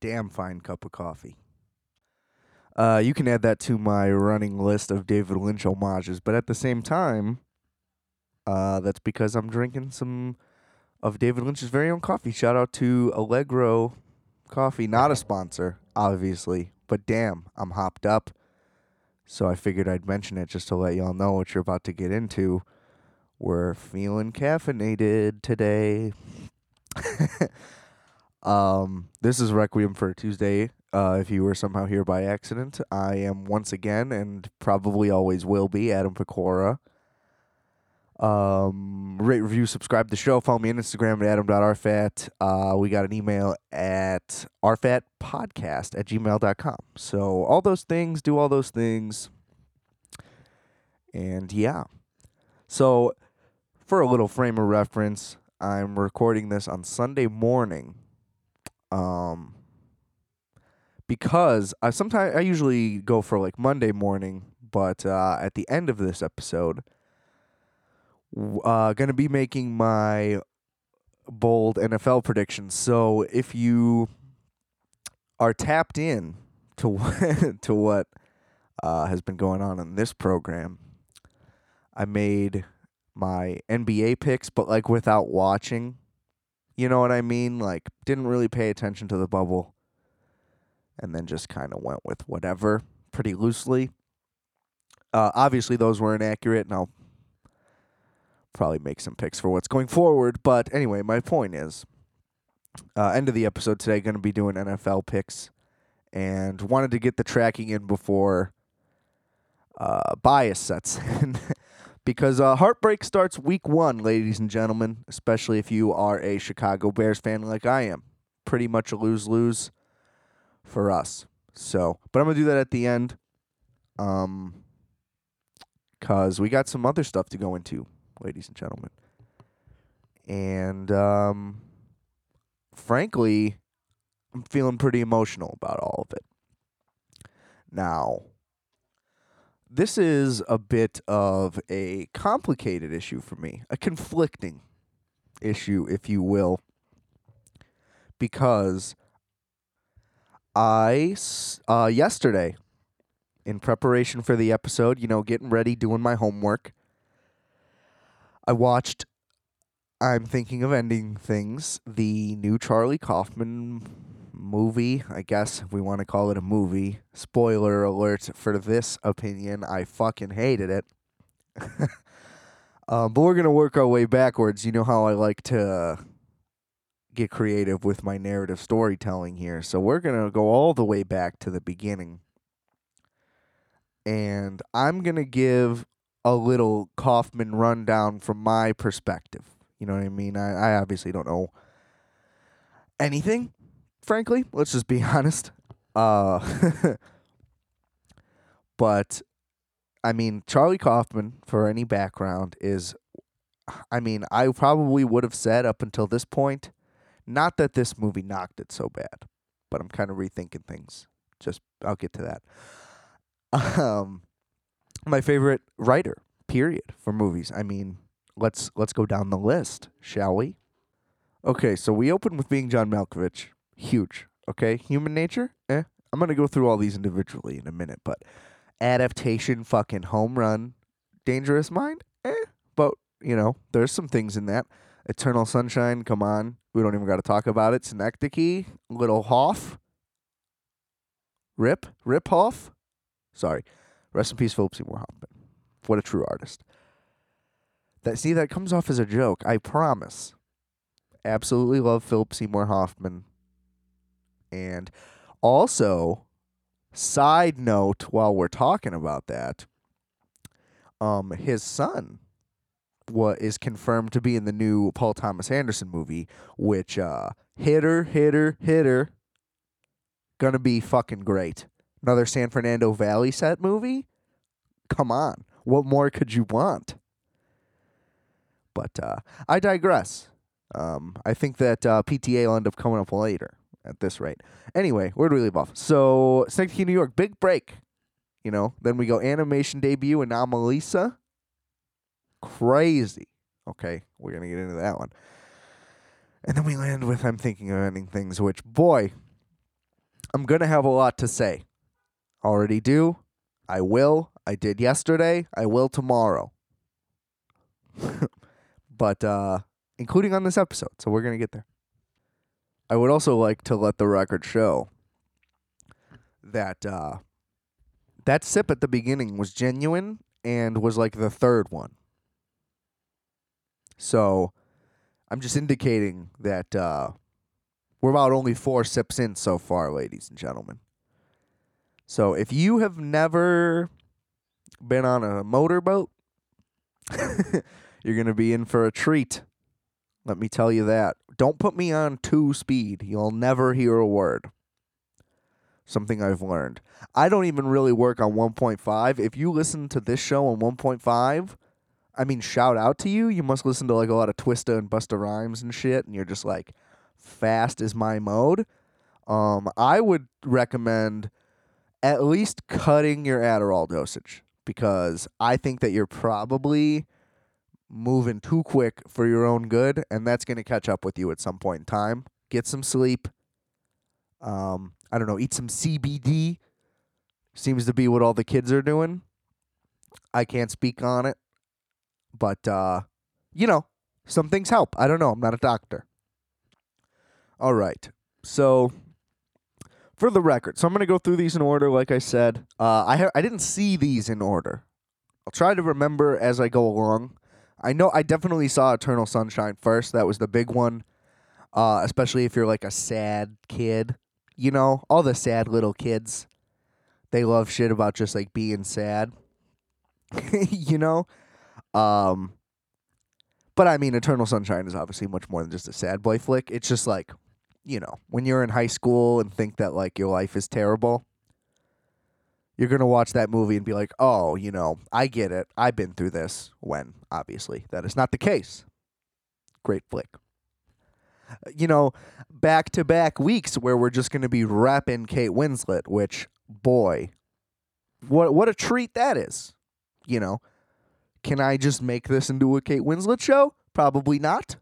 damn fine cup of coffee. Uh, you can add that to my running list of David Lynch homages, but at the same time, uh, that's because I'm drinking some of David Lynch's very own coffee. Shout out to Allegro Coffee, not a sponsor, obviously, but damn, I'm hopped up. So I figured I'd mention it just to let y'all know what you're about to get into. We're feeling caffeinated today. um, this is Requiem for Tuesday. Uh, if you were somehow here by accident, I am once again and probably always will be Adam Pecora. Um, rate, review, subscribe to the show. Follow me on Instagram at adam.rfat. Uh, we got an email at rfatpodcast at gmail.com. So all those things, do all those things. And yeah. So for a little frame of reference, I'm recording this on Sunday morning. Um, because I sometimes I usually go for like Monday morning, but uh, at the end of this episode, uh, going to be making my bold NFL predictions. So if you are tapped in to what, to what uh, has been going on in this program, I made my NBA picks, but like without watching. You know what I mean? Like didn't really pay attention to the bubble, and then just kind of went with whatever pretty loosely. Uh, obviously, those were inaccurate, and I'll probably make some picks for what's going forward. But anyway, my point is, uh, end of the episode today, going to be doing NFL picks, and wanted to get the tracking in before uh, bias sets in. because uh, heartbreak starts week one, ladies and gentlemen, especially if you are a Chicago Bears fan like I am. Pretty much a lose lose for us. So, but I'm going to do that at the end. Um, because we got some other stuff to go into ladies and gentlemen. And um, frankly, I'm feeling pretty emotional about all of it. Now, this is a bit of a complicated issue for me, a conflicting issue, if you will, because I, uh, yesterday, in preparation for the episode, you know, getting ready, doing my homework, I watched I'm thinking of ending things, the new Charlie Kaufman movie, I guess if we want to call it a movie. Spoiler alert for this opinion, I fucking hated it. um, but we're going to work our way backwards. You know how I like to get creative with my narrative storytelling here. So we're going to go all the way back to the beginning. And I'm going to give a little Kaufman rundown from my perspective. You know what I mean? I, I obviously don't know anything, frankly. Let's just be honest. Uh, but I mean, Charlie Kaufman, for any background, is. I mean, I probably would have said up until this point, not that this movie knocked it so bad, but I'm kind of rethinking things. Just I'll get to that. Um, my favorite writer, period, for movies. I mean, let's let's go down the list, shall we? Okay, so we open with being John Malkovich. Huge. Okay, human nature. Eh. I'm gonna go through all these individually in a minute, but adaptation, fucking home run, dangerous mind. Eh. But you know, there's some things in that. Eternal Sunshine. Come on, we don't even got to talk about it. Synecdoche, Little Hoff. Rip, Rip Hoff. Sorry, Rest in peace, Philip Seymour Hoffman. What a true artist. That see that comes off as a joke. I promise. Absolutely love Philip Seymour Hoffman. And also, side note, while we're talking about that, um, his son what is confirmed to be in the new Paul Thomas Anderson movie, which uh hitter, hitter, hitter, gonna be fucking great another San Fernando Valley set movie? Come on. What more could you want? But uh, I digress. Um, I think that uh, PTA will end up coming up later at this rate. Anyway, where do we leave off? So, Synecdoche, New York, big break. You know, then we go animation debut and Anomalisa. Crazy. Okay, we're going to get into that one. And then we land with I'm Thinking of Ending Things, which, boy, I'm going to have a lot to say. Already do. I will. I did yesterday. I will tomorrow. but uh including on this episode, so we're going to get there. I would also like to let the record show that uh that sip at the beginning was genuine and was like the third one. So I'm just indicating that uh, we're about only four sips in so far, ladies and gentlemen. So if you have never been on a motorboat, you're going to be in for a treat. Let me tell you that. Don't put me on two speed. You'll never hear a word. Something I've learned. I don't even really work on 1.5. If you listen to this show on 1.5, I mean, shout out to you. You must listen to like a lot of Twista and Busta Rhymes and shit, and you're just like, fast is my mode. Um, I would recommend at least cutting your Adderall dosage because I think that you're probably moving too quick for your own good, and that's going to catch up with you at some point in time. Get some sleep. Um, I don't know, eat some CBD. Seems to be what all the kids are doing. I can't speak on it. But uh, you know, some things help. I don't know. I'm not a doctor. All right. So for the record, so I'm going to go through these in order. Like I said, uh, I ha- I didn't see these in order. I'll try to remember as I go along. I know I definitely saw Eternal Sunshine first. That was the big one. Uh, especially if you're like a sad kid, you know, all the sad little kids. They love shit about just like being sad. you know, um, but I mean, Eternal Sunshine is obviously much more than just a sad boy flick. It's just like, you know, when you're in high school and think that like your life is terrible, you're gonna watch that movie and be like, oh, you know, I get it. I've been through this. When obviously that is not the case. Great flick. You know, back to back weeks where we're just gonna be rapping Kate Winslet, which boy, what what a treat that is. You know, can I just make this into a Kate Winslet show? Probably not.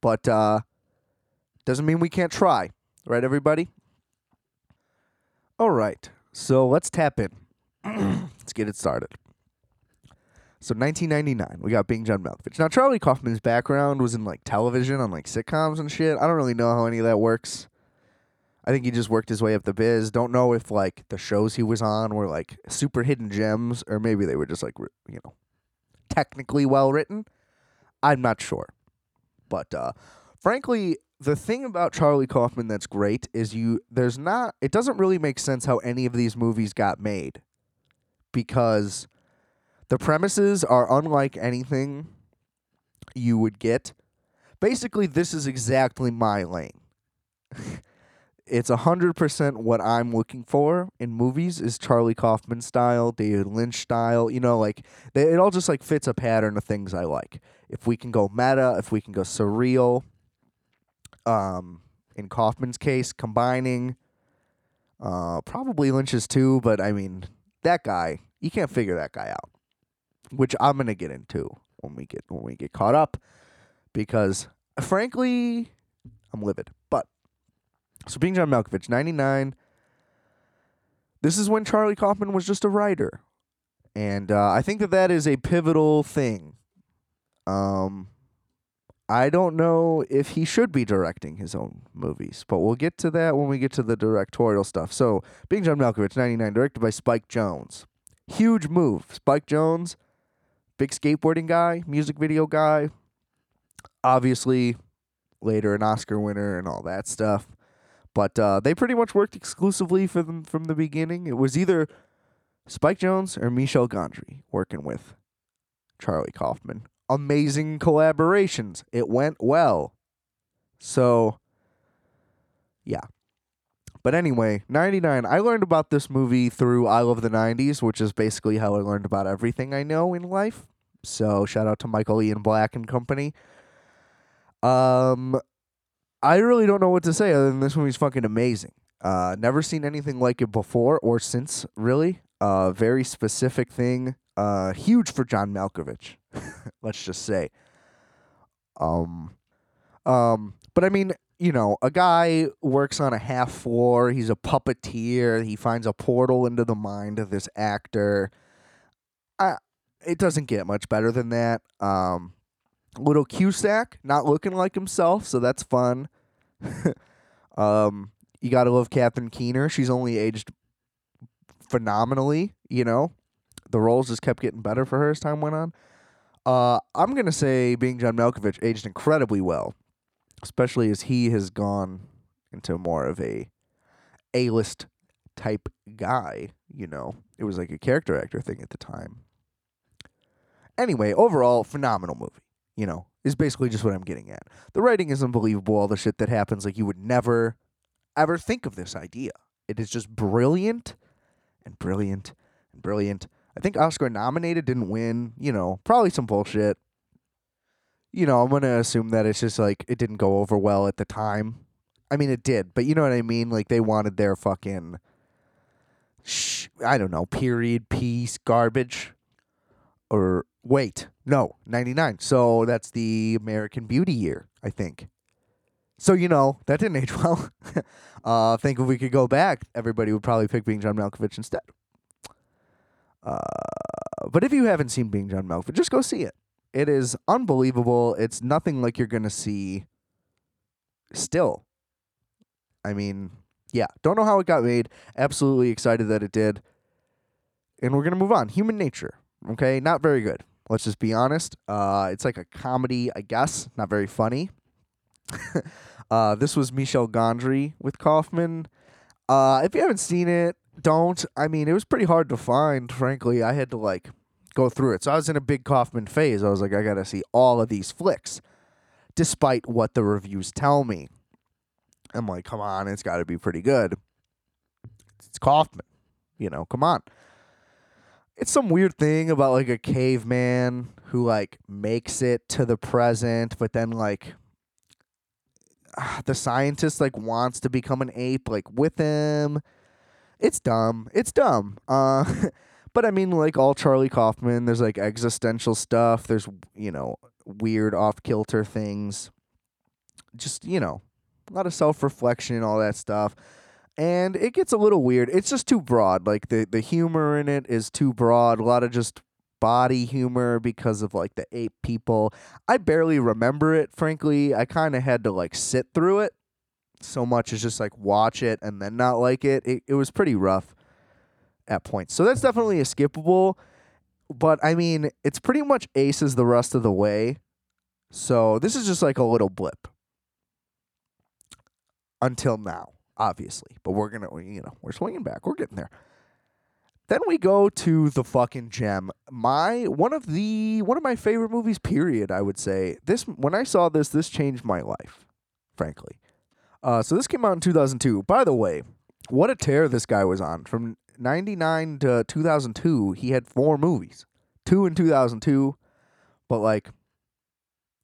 But uh doesn't mean we can't try. Right, everybody? All right. So let's tap in. let's get it started. So 1999, we got Being John Malkovich. Now Charlie Kaufman's background was in like television on like sitcoms and shit. I don't really know how any of that works. I think he just worked his way up the biz. Don't know if like the shows he was on were like super hidden gems or maybe they were just like you know technically well written. I'm not sure. But uh, frankly, the thing about Charlie Kaufman that's great is you there's not it doesn't really make sense how any of these movies got made because the premises are unlike anything you would get. Basically, this is exactly my lane. it's 100% what I'm looking for in movies is Charlie Kaufman style, David Lynch style, you know, like they, it all just like fits a pattern of things I like. If we can go meta, if we can go surreal, um in Kaufman's case combining uh probably Lynch's too, but I mean, that guy, you can't figure that guy out. Which I'm going to get into when we get when we get caught up because frankly, I'm livid. But so being John Malkovich, 99. This is when Charlie Kaufman was just a writer. And uh, I think that that is a pivotal thing. Um, I don't know if he should be directing his own movies, but we'll get to that when we get to the directorial stuff. So, being John Malkovich, 99, directed by Spike Jonze. Huge move. Spike Jonze, big skateboarding guy, music video guy. Obviously, later an Oscar winner and all that stuff. But uh, they pretty much worked exclusively for them from the beginning. It was either Spike Jonze or Michel Gondry working with Charlie Kaufman. Amazing collaborations. It went well. So, yeah. But anyway, 99. I learned about this movie through I Love the 90s, which is basically how I learned about everything I know in life. So, shout out to Michael Ian Black and company. Um, I really don't know what to say other than this movie's fucking amazing. Uh, never seen anything like it before or since, really. Uh, very specific thing. Uh, huge for John Malkovich, let's just say. Um, um, but I mean, you know, a guy works on a half floor. He's a puppeteer. He finds a portal into the mind of this actor. I, it doesn't get much better than that. Um, little Cusack not looking like himself, so that's fun. um, you gotta love Catherine Keener. She's only aged phenomenally. You know, the roles just kept getting better for her as time went on. Uh, I'm gonna say being John Malkovich aged incredibly well, especially as he has gone into more of a A-list type guy. You know, it was like a character actor thing at the time. Anyway, overall, phenomenal movie. You know, is basically just what I'm getting at. The writing is unbelievable. All the shit that happens, like you would never, ever think of this idea. It is just brilliant, and brilliant, and brilliant. I think Oscar nominated, didn't win. You know, probably some bullshit. You know, I'm gonna assume that it's just like it didn't go over well at the time. I mean, it did, but you know what I mean. Like they wanted their fucking, sh- I don't know, period piece garbage, or wait, no, 99. So that's the American Beauty year, I think. So you know that didn't age well. uh, I think if we could go back, everybody would probably pick being John Malkovich instead. Uh, but if you haven't seen Being John Malkovich, just go see it. It is unbelievable. It's nothing like you're gonna see. Still, I mean, yeah, don't know how it got made. Absolutely excited that it did. And we're gonna move on. Human Nature. Okay, not very good. Let's just be honest. Uh, it's like a comedy, I guess. Not very funny. uh, this was Michel Gondry with Kaufman. Uh, if you haven't seen it, don't. I mean, it was pretty hard to find, frankly. I had to like go through it. So I was in a big Kaufman phase. I was like, I got to see all of these flicks, despite what the reviews tell me. I'm like, come on, it's got to be pretty good. It's Kaufman. You know, come on. It's some weird thing about like a caveman who like makes it to the present, but then like ah, the scientist like wants to become an ape like with him. It's dumb. It's dumb. Uh but I mean like all Charlie Kaufman, there's like existential stuff, there's you know, weird off kilter things. Just, you know, a lot of self-reflection and all that stuff. And it gets a little weird. It's just too broad. Like the the humor in it is too broad. A lot of just body humor because of like the ape people. I barely remember it, frankly. I kind of had to like sit through it so much as just like watch it and then not like it. It, it was pretty rough at points. So that's definitely a skippable. But I mean, it's pretty much aces the rest of the way. So this is just like a little blip until now, obviously. But we're going to, you know, we're swinging back. We're getting there. Then we go to the fucking gem. My one of the one of my favorite movies. Period. I would say this when I saw this, this changed my life. Frankly, uh, so this came out in 2002. By the way, what a tear this guy was on. From 99 to 2002, he had four movies. Two in 2002, but like,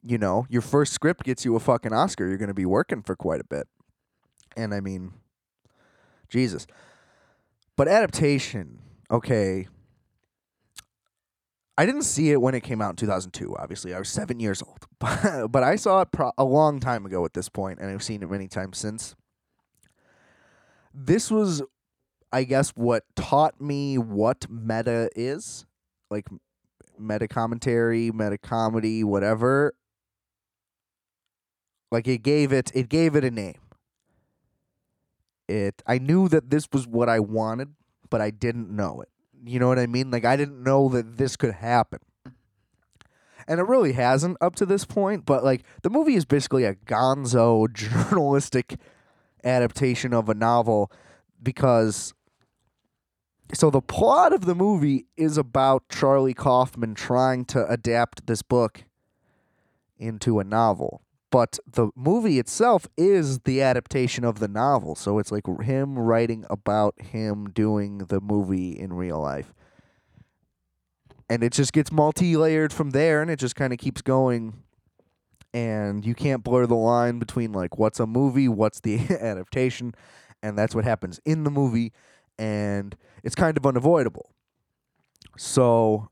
you know, your first script gets you a fucking Oscar. You're gonna be working for quite a bit. And I mean, Jesus. But adaptation, okay. I didn't see it when it came out in 2002. Obviously, I was seven years old, but I saw it pro- a long time ago at this point, and I've seen it many times since. This was, I guess, what taught me what meta is, like meta commentary, meta comedy, whatever. Like it gave it, it gave it a name. It, I knew that this was what I wanted, but I didn't know it. You know what I mean? Like I didn't know that this could happen. And it really hasn't up to this point, but like the movie is basically a gonzo journalistic adaptation of a novel because so the plot of the movie is about Charlie Kaufman trying to adapt this book into a novel. But the movie itself is the adaptation of the novel. So it's like him writing about him doing the movie in real life. And it just gets multi layered from there and it just kind of keeps going. And you can't blur the line between like what's a movie, what's the adaptation. And that's what happens in the movie. And it's kind of unavoidable. So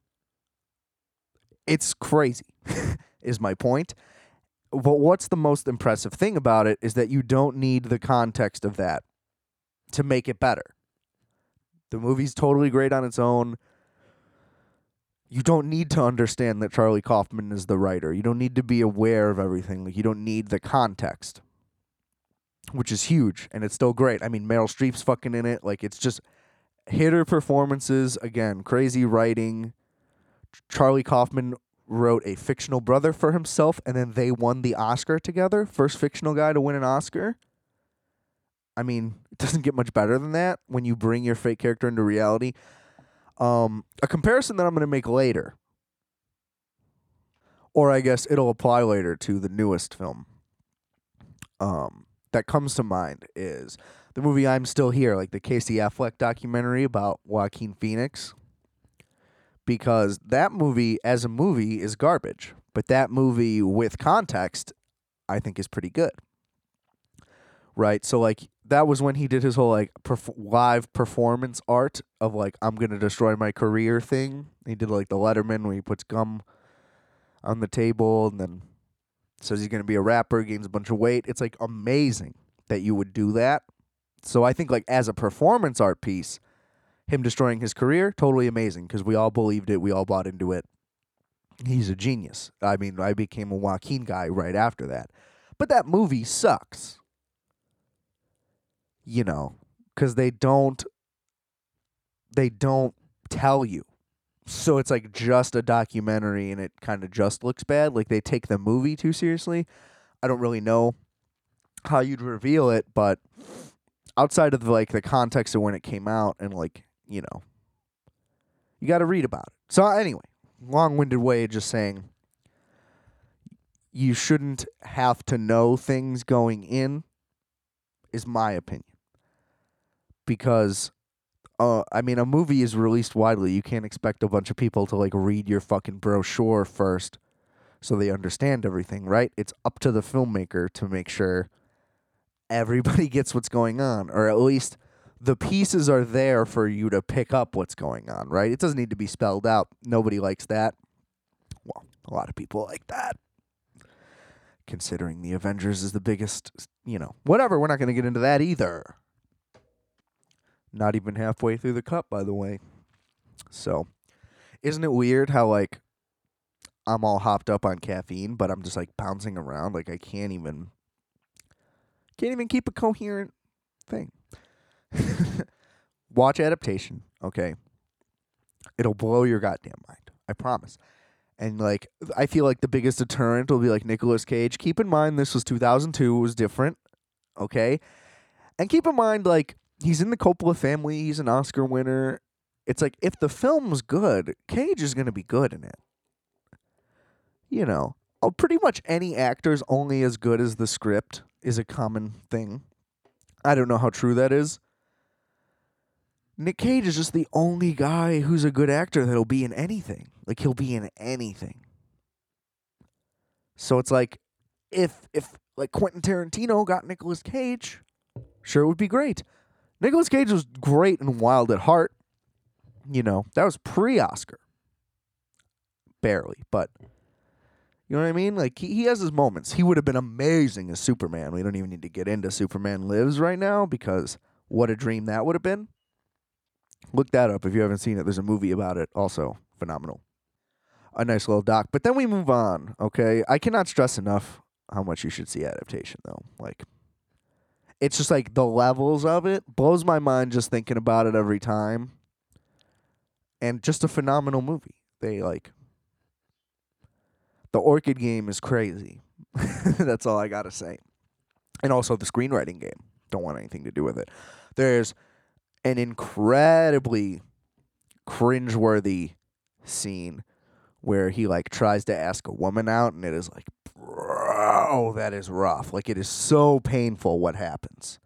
it's crazy, is my point. But what's the most impressive thing about it is that you don't need the context of that to make it better. The movie's totally great on its own. You don't need to understand that Charlie Kaufman is the writer. You don't need to be aware of everything. Like you don't need the context. Which is huge and it's still great. I mean Meryl Streep's fucking in it. Like it's just hitter performances again, crazy writing. Charlie Kaufman wrote a fictional brother for himself and then they won the Oscar together. First fictional guy to win an Oscar. I mean, it doesn't get much better than that when you bring your fake character into reality. Um, a comparison that I'm going to make later, or I guess it'll apply later to the newest film. Um, that comes to mind is the movie I'm Still Here, like the Casey Affleck documentary about Joaquin Phoenix. Because that movie, as a movie, is garbage. But that movie with context, I think, is pretty good. Right? So, like, that was when he did his whole, like, perf- live performance art of, like, I'm going to destroy my career thing. He did, like, the Letterman where he puts gum on the table and then says he's going to be a rapper, gains a bunch of weight. It's, like, amazing that you would do that. So I think like as a performance art piece, him destroying his career, totally amazing because we all believed it, we all bought into it. He's a genius. I mean, I became a Joaquin guy right after that. But that movie sucks. You know, cuz they don't they don't tell you. So it's like just a documentary and it kind of just looks bad, like they take the movie too seriously. I don't really know how you'd reveal it, but outside of like the context of when it came out and like you know you got to read about it so anyway long-winded way of just saying you shouldn't have to know things going in is my opinion because uh, I mean, a movie is released widely. You can't expect a bunch of people to like read your fucking brochure first so they understand everything, right? It's up to the filmmaker to make sure everybody gets what's going on, or at least the pieces are there for you to pick up what's going on, right? It doesn't need to be spelled out. Nobody likes that. Well, a lot of people like that. Considering the Avengers is the biggest, you know, whatever, we're not going to get into that either. Not even halfway through the cup, by the way. So, isn't it weird how, like, I'm all hopped up on caffeine, but I'm just like bouncing around? Like, I can't even can't even keep a coherent thing. Watch adaptation, okay? It'll blow your goddamn mind. I promise. And like I feel like the biggest deterrent will be like Nicolas Cage. Keep in mind this was 2002, it was different, okay? And keep in mind like he's in the Coppola family, he's an Oscar winner. It's like if the film's good, Cage is going to be good in it. You know, oh, pretty much any actor's only as good as the script is a common thing. I don't know how true that is. Nick Cage is just the only guy who's a good actor that'll be in anything. Like he'll be in anything. So it's like if if like Quentin Tarantino got Nicolas Cage, sure it would be great. Nicolas Cage was great and Wild at Heart. You know, that was pre-Oscar. Barely, but you know what I mean? Like he, he has his moments. He would have been amazing as Superman. We don't even need to get into Superman Lives right now because what a dream that would have been. Look that up if you haven't seen it. There's a movie about it also. Phenomenal. A nice little doc. But then we move on, okay? I cannot stress enough how much you should see adaptation though. Like it's just like the levels of it blows my mind just thinking about it every time. And just a phenomenal movie. They like the Orchid game is crazy. That's all I got to say. And also the screenwriting game. Don't want anything to do with it. There's an incredibly cringeworthy scene where he like tries to ask a woman out and it is like bro that is rough like it is so painful what happens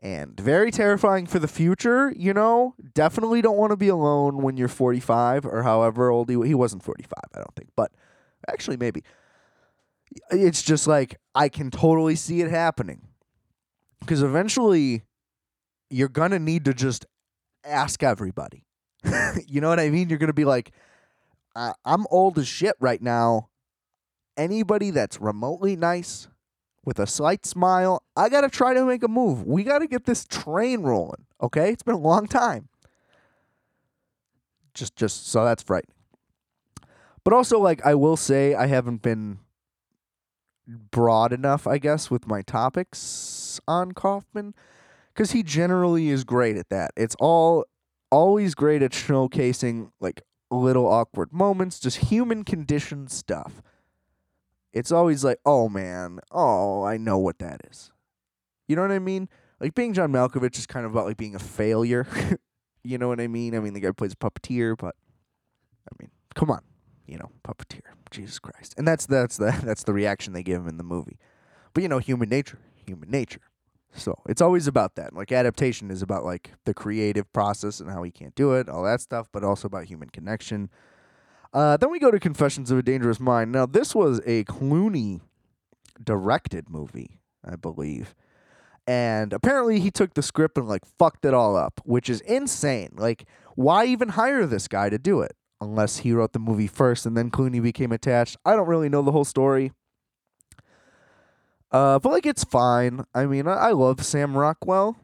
and very terrifying for the future you know definitely don't want to be alone when you're 45 or however old he, he wasn't 45 i don't think but Actually, maybe. It's just like I can totally see it happening. Because eventually you're going to need to just ask everybody. you know what I mean? You're going to be like, I'm old as shit right now. anybody that's remotely nice with a slight smile, I got to try to make a move. We got to get this train rolling, okay? It's been a long time. Just just so that's frightening. But also like I will say I haven't been broad enough, I guess, with my topics on Kaufman cuz he generally is great at that. It's all always great at showcasing like little awkward moments, just human condition stuff. It's always like, oh man, oh, I know what that is. You know what I mean? Like being John Malkovich is kind of about like being a failure. you know what I mean? I mean, the guy plays puppeteer, but I mean, come on, you know, puppeteer, Jesus Christ, and that's that's the that's the reaction they give him in the movie. But you know, human nature, human nature. So it's always about that. Like adaptation is about like the creative process and how he can't do it, all that stuff, but also about human connection. Uh, then we go to Confessions of a Dangerous Mind. Now this was a Clooney directed movie, I believe. And apparently he took the script and like fucked it all up, which is insane. Like, why even hire this guy to do it? Unless he wrote the movie first and then Clooney became attached. I don't really know the whole story. Uh, but like it's fine. I mean, I, I love Sam Rockwell.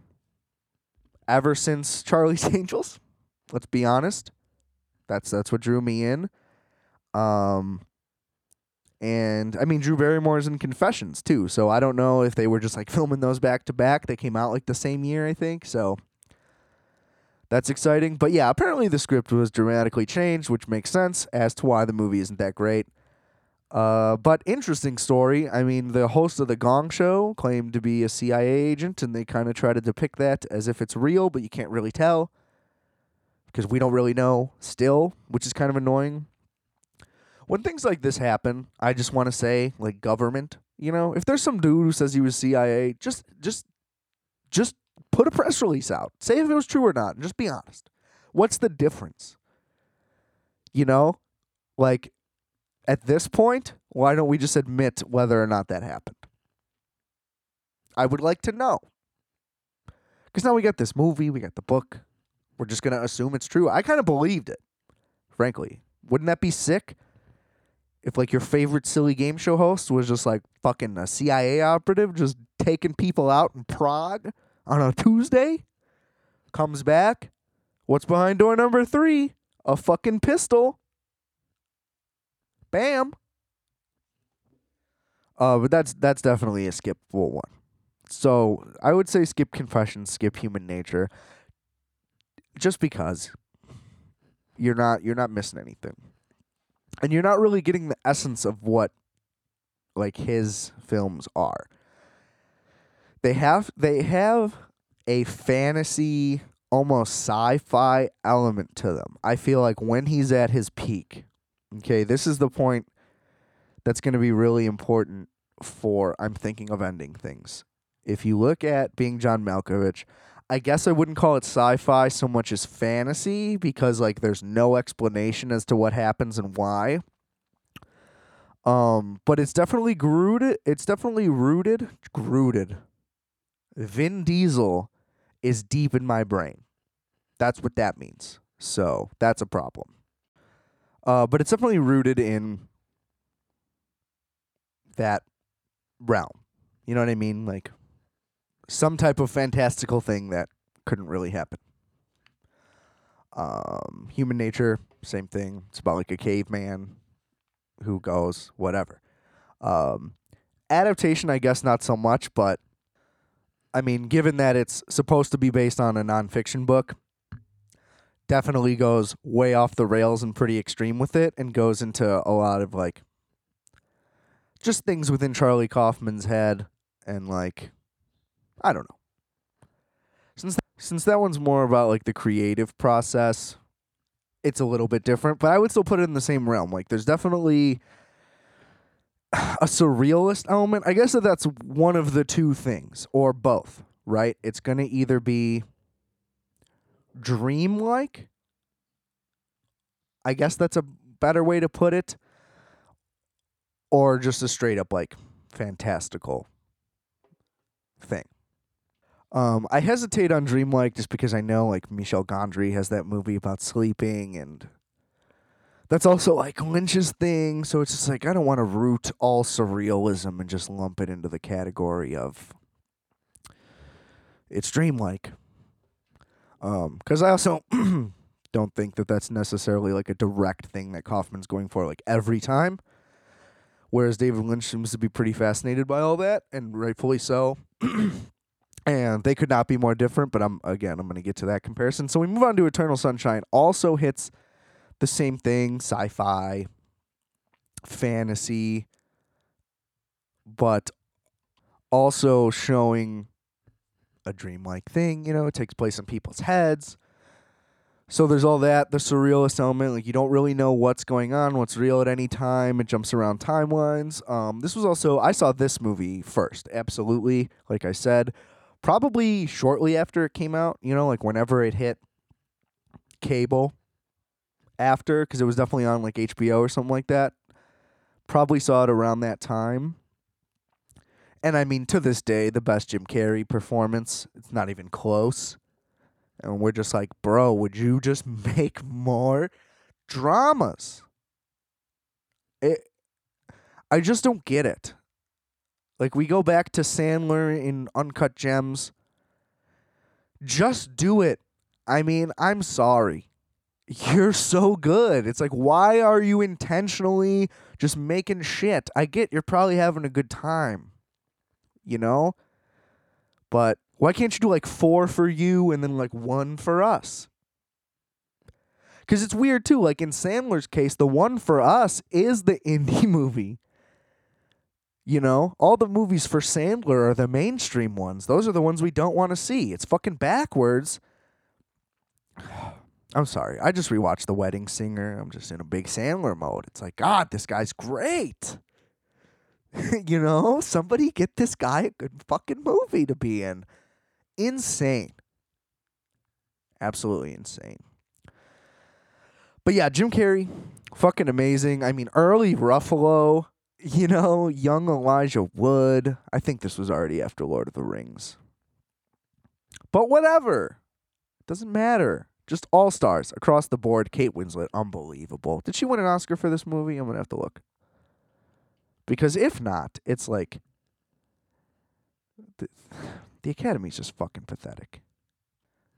Ever since Charlie's Angels, let's be honest, that's that's what drew me in. Um, and I mean, Drew Barrymore's in Confessions too, so I don't know if they were just like filming those back to back. They came out like the same year, I think. So that's exciting. But yeah, apparently the script was dramatically changed, which makes sense as to why the movie isn't that great. Uh, but interesting story. I mean, the host of the Gong Show claimed to be a CIA agent, and they kind of try to depict that as if it's real, but you can't really tell because we don't really know still, which is kind of annoying. When things like this happen, I just want to say, like government, you know, if there's some dude who says he was CIA, just just just put a press release out. Say if it was true or not, and just be honest. What's the difference? You know, like at this point, why don't we just admit whether or not that happened? I would like to know. Because now we got this movie, we got the book. We're just going to assume it's true. I kind of believed it, frankly. Wouldn't that be sick? If, like, your favorite silly game show host was just, like, fucking a CIA operative just taking people out in Prague on a Tuesday, comes back. What's behind door number three? A fucking pistol. Bam. Uh, but that's that's definitely a skippable one. So I would say skip confessions, skip human nature, just because you're not you're not missing anything, and you're not really getting the essence of what like his films are. They have they have a fantasy, almost sci-fi element to them. I feel like when he's at his peak, okay, this is the point that's going to be really important for I'm thinking of ending things. If you look at being John Malkovich, I guess I wouldn't call it sci-fi so much as fantasy because like there's no explanation as to what happens and why. Um, but it's definitely rooted. It's definitely rooted. Rooted. Vin Diesel is deep in my brain. That's what that means. So that's a problem. Uh, but it's definitely rooted in that realm. You know what I mean? Like some type of fantastical thing that couldn't really happen. Um, human nature, same thing. It's about like a caveman who goes whatever. Um, adaptation, I guess not so much, but I mean, given that it's supposed to be based on a nonfiction book, definitely goes way off the rails and pretty extreme with it, and goes into a lot of like just things within Charlie Kaufman's head, and like I don't know. Since since that one's more about like the creative process, it's a little bit different, but I would still put it in the same realm. Like there's definitely a surrealist element. I guess that that's one of the two things or both, right? It's going to either be dreamlike. I guess that's a better way to put it or just a straight up like fantastical thing. Um, I hesitate on Dreamlike just because I know like Michel Gondry has that movie about sleeping and that's also like Lynch's thing. So it's just like I don't want to root all surrealism and just lump it into the category of it's dreamlike. Um, because I also don't think that that's necessarily like a direct thing that Kaufman's going for like every time. Whereas David Lynch seems to be pretty fascinated by all that, and rightfully so. and they could not be more different. But I'm again, I'm going to get to that comparison. So we move on to Eternal Sunshine. Also hits the same thing, sci-fi, fantasy, but also showing a dreamlike thing. You know, it takes place in people's heads. So there's all that, the surrealist element. Like you don't really know what's going on, what's real at any time. It jumps around timelines. Um, this was also I saw this movie first, absolutely. Like I said, probably shortly after it came out. You know, like whenever it hit cable. After, because it was definitely on like HBO or something like that. Probably saw it around that time. And I mean, to this day, the best Jim Carrey performance. It's not even close. And we're just like, bro, would you just make more dramas? It, I just don't get it. Like, we go back to Sandler in Uncut Gems. Just do it. I mean, I'm sorry. You're so good. It's like, why are you intentionally just making shit? I get you're probably having a good time, you know? But why can't you do like four for you and then like one for us? Because it's weird too. Like in Sandler's case, the one for us is the indie movie. You know, all the movies for Sandler are the mainstream ones. Those are the ones we don't want to see. It's fucking backwards. I'm sorry. I just rewatched The Wedding Singer. I'm just in a big Sandler mode. It's like, God, this guy's great. you know, somebody get this guy a good fucking movie to be in. Insane. Absolutely insane. But yeah, Jim Carrey, fucking amazing. I mean, early Ruffalo, you know, young Elijah Wood. I think this was already after Lord of the Rings. But whatever. Doesn't matter. Just all stars across the board. Kate Winslet, unbelievable. Did she win an Oscar for this movie? I'm gonna have to look. Because if not, it's like the, the Academy's just fucking pathetic.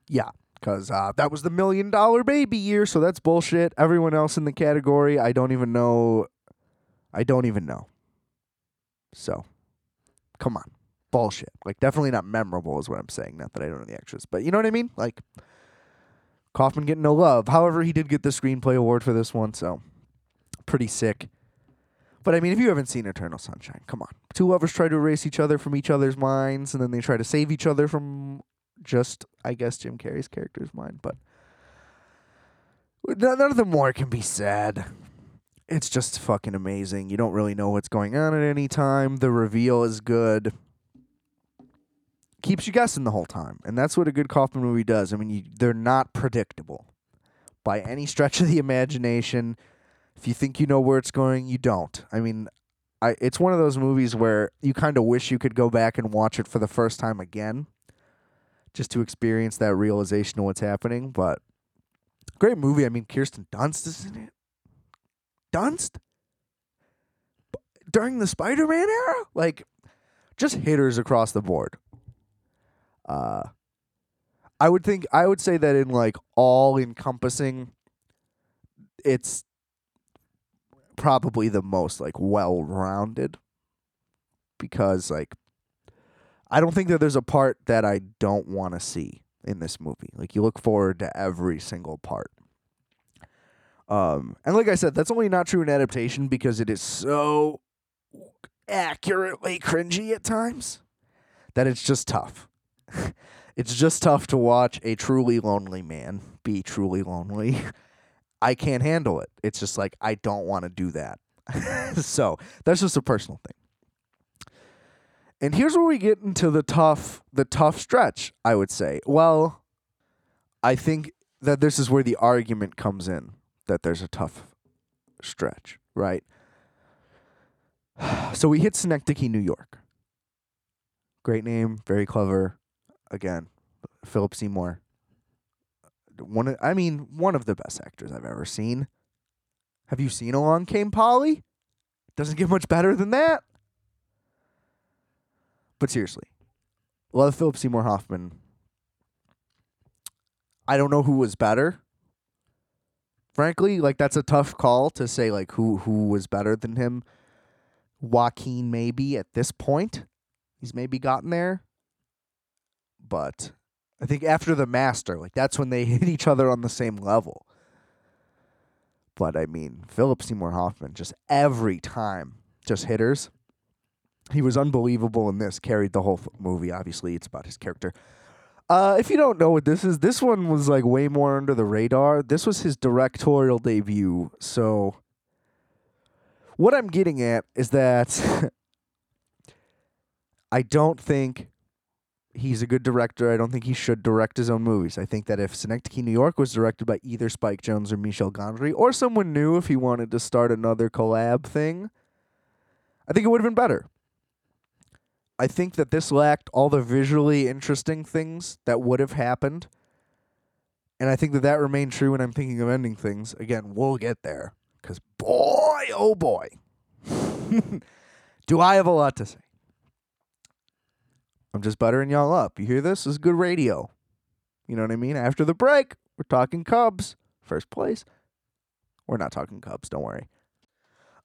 Yeah, because uh, that was the million dollar baby year, so that's bullshit. Everyone else in the category, I don't even know. I don't even know. So, come on. Bullshit. Like, definitely not memorable, is what I'm saying. Not that I don't know the extras, but you know what I mean? Like, Kaufman getting no love. However, he did get the screenplay award for this one, so pretty sick. But I mean, if you haven't seen Eternal Sunshine, come on. Two lovers try to erase each other from each other's minds, and then they try to save each other from just, I guess, Jim Carrey's character's mind. But none of the more can be said. It's just fucking amazing. You don't really know what's going on at any time. The reveal is good. Keeps you guessing the whole time. And that's what a good Kaufman movie does. I mean, you, they're not predictable by any stretch of the imagination. If you think you know where it's going, you don't. I mean, I it's one of those movies where you kind of wish you could go back and watch it for the first time again just to experience that realization of what's happening, but great movie. I mean, Kirsten Dunst is in it. Dunst? During the Spider-Man era? Like just hitters across the board. Uh I would think I would say that in like all encompassing it's probably the most like well rounded because like I don't think that there's a part that I don't want to see in this movie. Like you look forward to every single part. Um and like I said, that's only not true in adaptation because it is so accurately cringy at times that it's just tough. it's just tough to watch a truly lonely man be truly lonely. I can't handle it. It's just like I don't want to do that. so that's just a personal thing. And here's where we get into the tough the tough stretch, I would say. Well, I think that this is where the argument comes in that there's a tough stretch, right? So we hit Synecdoche, New York. Great name, very clever. Again, Philip Seymour. One of, I mean, one of the best actors I've ever seen. Have you seen Along Came Polly? Doesn't get much better than that. But seriously, love Philip Seymour Hoffman. I don't know who was better. Frankly, like that's a tough call to say like who who was better than him. Joaquin maybe at this point. He's maybe gotten there. But I think after the master, like that's when they hit each other on the same level. But I mean, Philip Seymour Hoffman just every time just hitters. He was unbelievable in this. Carried the whole movie. Obviously, it's about his character. Uh, if you don't know what this is, this one was like way more under the radar. This was his directorial debut. So, what I'm getting at is that I don't think he's a good director. I don't think he should direct his own movies. I think that if Synecdoche, New York was directed by either Spike Jonze or Michel Gondry, or someone new if he wanted to start another collab thing, I think it would have been better. I think that this lacked all the visually interesting things that would have happened. And I think that that remained true when I'm thinking of ending things. Again, we'll get there. Because boy, oh boy, do I have a lot to say. I'm just buttering y'all up. You hear this? This is good radio. You know what I mean? After the break, we're talking Cubs. First place. We're not talking Cubs, don't worry.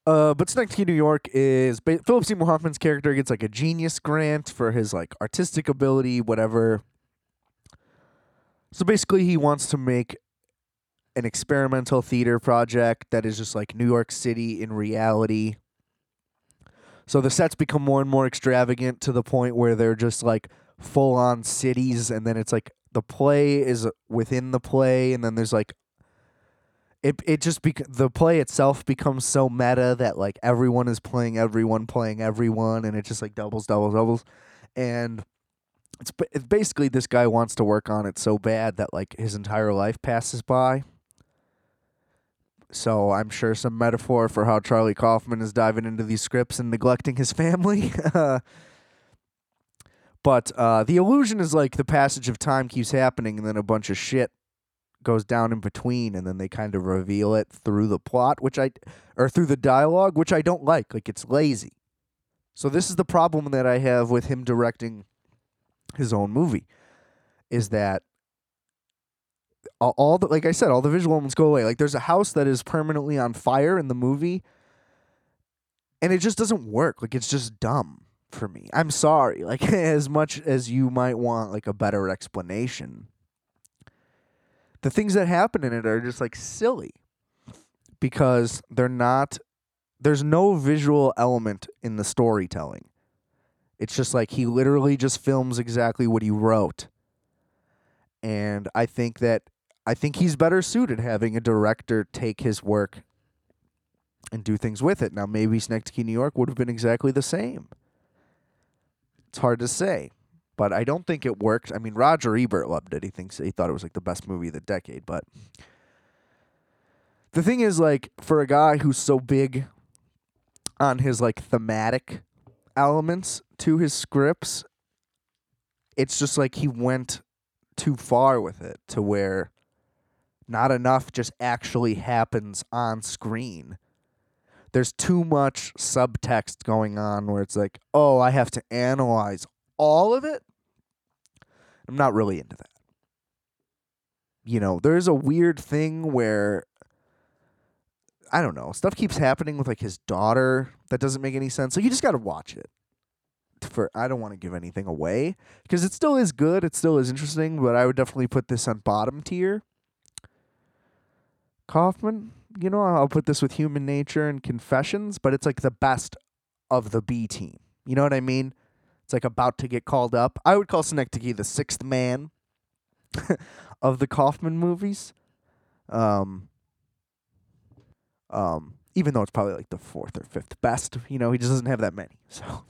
Uh, but Synecdoche, New York is ba- Philip Seymour Hoffman's character gets like a genius grant for his like artistic ability, whatever. So basically, he wants to make an experimental theater project that is just like New York City in reality. So the sets become more and more extravagant to the point where they're just like full on cities, and then it's like the play is within the play, and then there's like it it just bec- the play itself becomes so meta that like everyone is playing everyone playing everyone, and it just like doubles, doubles, doubles, and it's it's basically this guy wants to work on it so bad that like his entire life passes by. So I'm sure some metaphor for how Charlie Kaufman is diving into these scripts and neglecting his family. but uh, the illusion is like the passage of time keeps happening, and then a bunch of shit goes down in between, and then they kind of reveal it through the plot, which I or through the dialogue, which I don't like. Like it's lazy. So this is the problem that I have with him directing his own movie, is that all, the like I said, all the visual elements go away. Like there's a house that is permanently on fire in the movie, and it just doesn't work. Like it's just dumb for me. I'm sorry. Like as much as you might want like a better explanation, the things that happen in it are just like silly because they're not. There's no visual element in the storytelling. It's just like he literally just films exactly what he wrote. And I think that I think he's better suited having a director take his work and do things with it. Now, maybe Synecdoche, New York would have been exactly the same. It's hard to say, but I don't think it worked. I mean, Roger Ebert loved it. He thinks he thought it was like the best movie of the decade. But the thing is, like, for a guy who's so big on his like thematic elements to his scripts, it's just like he went too far with it to where not enough just actually happens on screen. There's too much subtext going on where it's like, oh, I have to analyze all of it. I'm not really into that. You know, there's a weird thing where I don't know, stuff keeps happening with like his daughter that doesn't make any sense. So you just got to watch it. For I don't want to give anything away because it still is good, it still is interesting, but I would definitely put this on bottom tier. Kaufman, you know, I'll put this with Human Nature and Confessions, but it's like the best of the B team. You know what I mean? It's like about to get called up. I would call Synecdoche the sixth man of the Kaufman movies. Um, um, even though it's probably like the fourth or fifth best, you know, he just doesn't have that many. So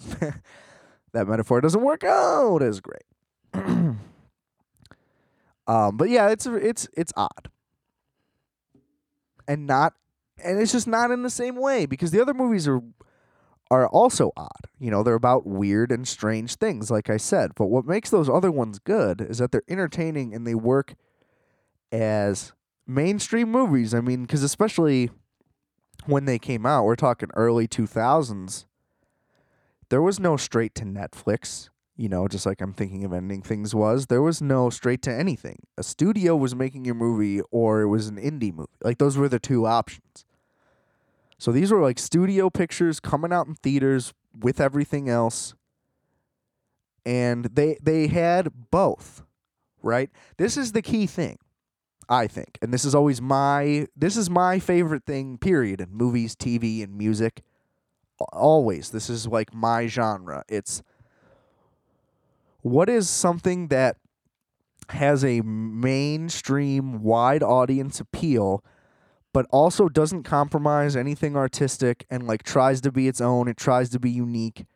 that metaphor doesn't work out as great. um, but yeah, it's it's it's odd and not and it's just not in the same way because the other movies are are also odd. You know, they're about weird and strange things like I said, but what makes those other ones good is that they're entertaining and they work as mainstream movies. I mean, cuz especially when they came out, we're talking early 2000s, there was no straight to Netflix, you know, just like I'm thinking of ending things was. There was no straight to anything. A studio was making your movie or it was an indie movie. Like those were the two options. So these were like studio pictures coming out in theaters with everything else. And they they had both, right? This is the key thing. I think. And this is always my this is my favorite thing period in movies, TV and music. Always. This is like my genre. It's what is something that has a mainstream wide audience appeal but also doesn't compromise anything artistic and like tries to be its own, it tries to be unique.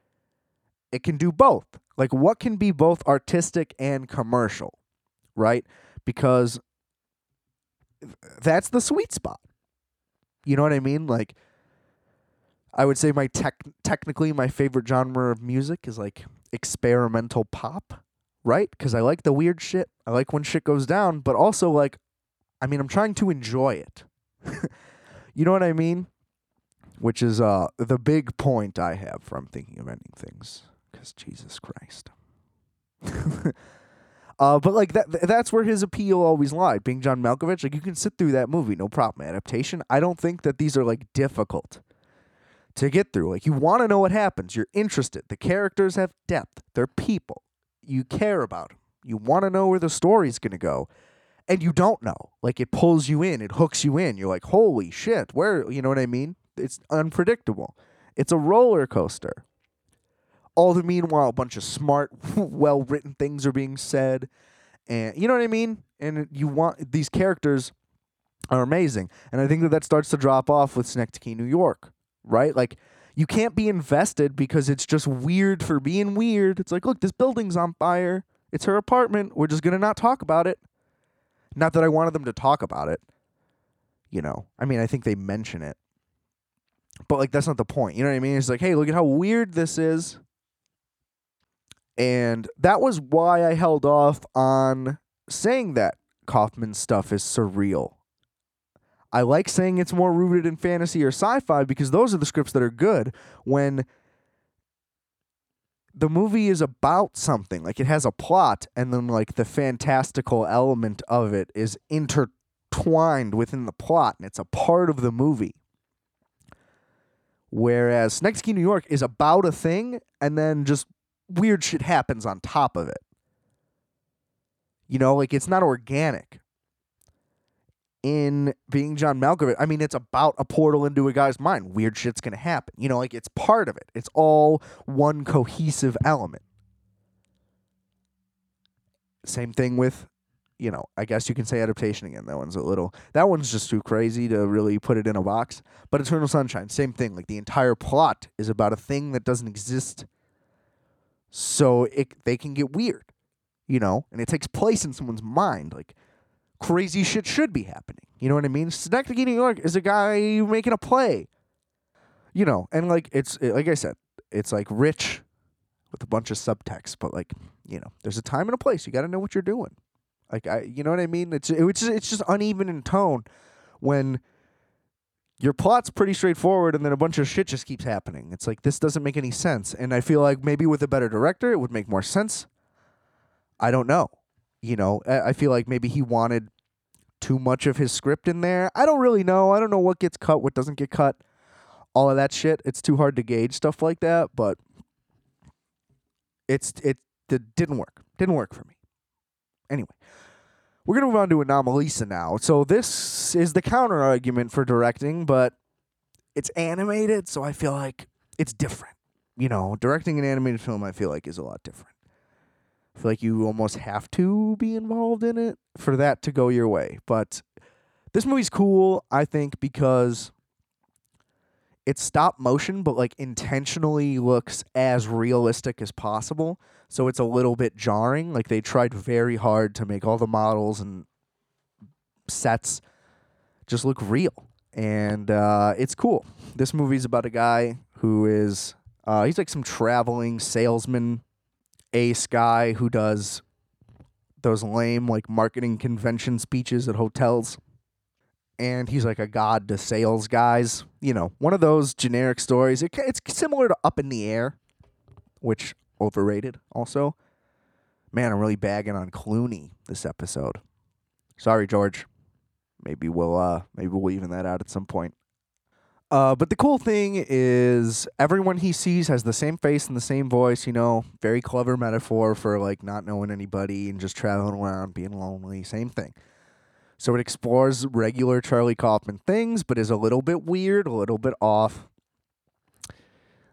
It can do both. Like what can be both artistic and commercial, right? Because that's the sweet spot. You know what I mean? Like I would say my tech technically my favorite genre of music is like experimental pop, right? Cuz I like the weird shit. I like when shit goes down, but also like I mean, I'm trying to enjoy it. you know what I mean? Which is uh the big point I have from thinking of ending things cuz Jesus Christ. Uh, but like that that's where his appeal always lied. Being John Malkovich, like you can sit through that movie, no problem. Adaptation, I don't think that these are like difficult to get through. Like you want to know what happens. You're interested. The characters have depth. They're people. You care about them. You want to know where the story's going to go. And you don't know. Like it pulls you in, it hooks you in. You're like, "Holy shit, where, you know what I mean? It's unpredictable. It's a roller coaster." All the meanwhile, a bunch of smart, well written things are being said. And you know what I mean? And you want these characters are amazing. And I think that that starts to drop off with Synecdoche, New York, right? Like, you can't be invested because it's just weird for being weird. It's like, look, this building's on fire. It's her apartment. We're just going to not talk about it. Not that I wanted them to talk about it. You know, I mean, I think they mention it. But, like, that's not the point. You know what I mean? It's like, hey, look at how weird this is. And that was why I held off on saying that Kaufman stuff is surreal. I like saying it's more rooted in fantasy or sci fi because those are the scripts that are good when the movie is about something. Like it has a plot, and then like the fantastical element of it is intertwined within the plot, and it's a part of the movie. Whereas Synecdoche, New York is about a thing, and then just weird shit happens on top of it. You know, like it's not organic. In being John Malkovich, I mean, it's about a portal into a guy's mind. Weird shit's gonna happen. You know, like it's part of it. It's all one cohesive element. Same thing with, you know, I guess you can say adaptation again. That one's a little, that one's just too crazy to really put it in a box. But Eternal Sunshine, same thing. Like the entire plot is about a thing that doesn't exist so it they can get weird, you know, and it takes place in someone's mind. Like crazy shit should be happening. You know what I mean? Synecdoche, New York is a guy making a play, you know, and like it's like I said, it's like rich with a bunch of subtext, but like you know, there's a time and a place. You got to know what you're doing. Like I, you know what I mean? It's it's just, it's just uneven in tone when your plot's pretty straightforward and then a bunch of shit just keeps happening. It's like this doesn't make any sense. And I feel like maybe with a better director it would make more sense. I don't know. You know, I feel like maybe he wanted too much of his script in there. I don't really know. I don't know what gets cut, what doesn't get cut. All of that shit. It's too hard to gauge stuff like that, but it's it, it didn't work. Didn't work for me. Anyway, we're going to move on to Anomalisa now. So this is the counter argument for directing, but it's animated, so I feel like it's different. You know, directing an animated film, I feel like, is a lot different. I feel like you almost have to be involved in it for that to go your way. But this movie's cool, I think, because it's stop motion, but like intentionally looks as realistic as possible. So it's a little bit jarring. Like they tried very hard to make all the models and sets just look real. And uh, it's cool. This movie's about a guy who is, uh, he's like some traveling salesman, ace guy who does those lame like marketing convention speeches at hotels and he's like a god to sales guys. You know, one of those generic stories. It, it's similar to Up in the Air, which overrated also. Man, I'm really bagging on Clooney this episode. Sorry, George. Maybe we'll uh maybe we'll even that out at some point. Uh, but the cool thing is everyone he sees has the same face and the same voice, you know, very clever metaphor for like not knowing anybody and just traveling around being lonely, same thing. So it explores regular Charlie Kaufman things, but is a little bit weird, a little bit off.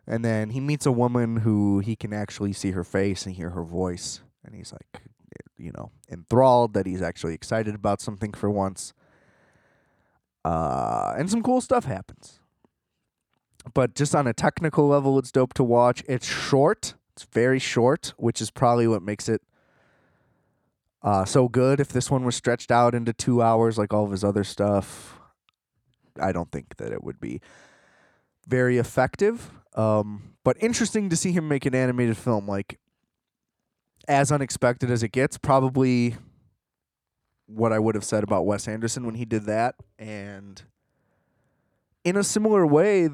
And then he meets a woman who he can actually see her face and hear her voice. And he's like, you know, enthralled that he's actually excited about something for once. Uh, and some cool stuff happens. But just on a technical level, it's dope to watch. It's short. It's very short, which is probably what makes it uh, so good. If this one was stretched out into two hours like all of his other stuff, I don't think that it would be very effective. Um, but interesting to see him make an animated film like as unexpected as it gets. Probably what I would have said about Wes Anderson when he did that, and in a similar way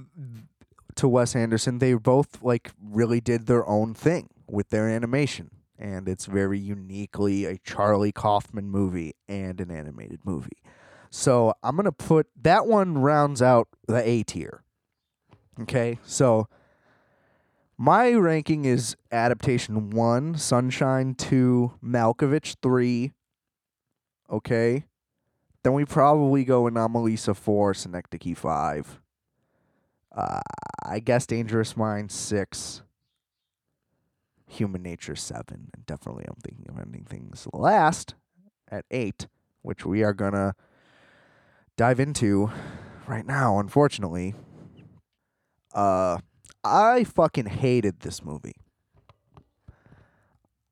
to Wes Anderson, they both like really did their own thing with their animation. And it's very uniquely a Charlie Kaufman movie and an animated movie. So I'm gonna put that one rounds out the A tier. Okay, so my ranking is adaptation one, Sunshine two, Malkovich three. Okay, then we probably go Anomalisa four, Synecdoche five. Uh, I guess Dangerous Mind six. Human Nature seven, and definitely I'm thinking of ending things last at eight, which we are gonna dive into right now. Unfortunately, uh, I fucking hated this movie.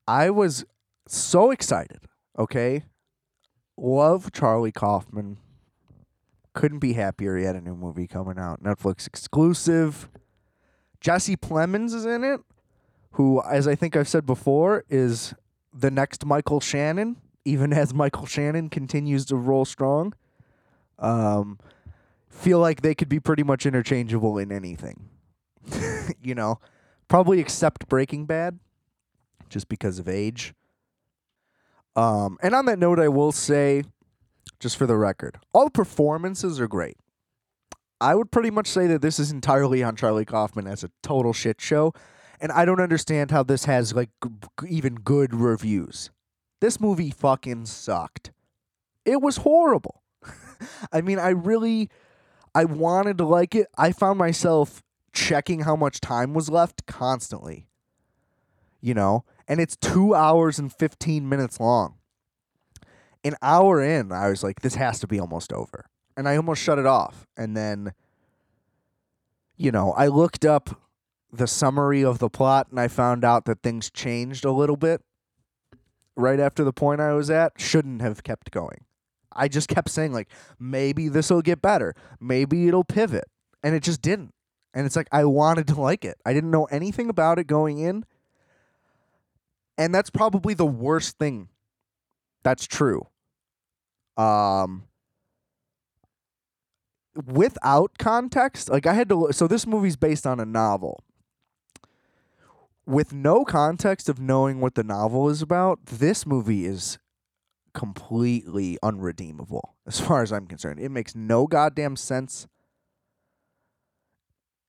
I was so excited. Okay, love Charlie Kaufman. Couldn't be happier. He had a new movie coming out, Netflix exclusive. Jesse Plemons is in it, who, as I think I've said before, is the next Michael Shannon. Even as Michael Shannon continues to roll strong, um, feel like they could be pretty much interchangeable in anything. you know, probably except Breaking Bad, just because of age. Um, and on that note, I will say, just for the record, all the performances are great. I would pretty much say that this is entirely on Charlie Kaufman as a total shit show, and I don't understand how this has like g- even good reviews. This movie fucking sucked. It was horrible. I mean, I really I wanted to like it. I found myself checking how much time was left constantly. You know, and it's 2 hours and 15 minutes long. An hour in, I was like this has to be almost over. And I almost shut it off. And then you know, I looked up the summary of the plot and I found out that things changed a little bit right after the point I was at. Shouldn't have kept going. I just kept saying, like, maybe this will get better. Maybe it'll pivot. And it just didn't. And it's like, I wanted to like it. I didn't know anything about it going in. And that's probably the worst thing that's true. Um, without context, like I had to. So this movie's based on a novel. With no context of knowing what the novel is about, this movie is completely unredeemable as far as I'm concerned. It makes no goddamn sense.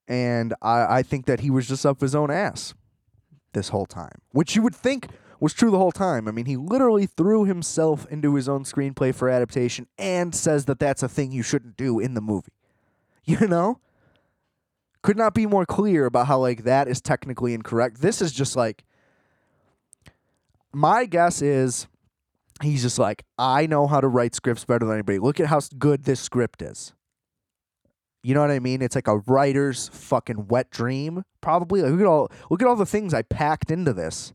And I, I think that he was just up his own ass this whole time, which you would think was true the whole time. I mean, he literally threw himself into his own screenplay for adaptation and says that that's a thing you shouldn't do in the movie. You know? Could not be more clear about how, like, that is technically incorrect. This is just like, my guess is he's just like, I know how to write scripts better than anybody. Look at how good this script is. You know what I mean? It's like a writer's fucking wet dream, probably. Like, look at all look at all the things I packed into this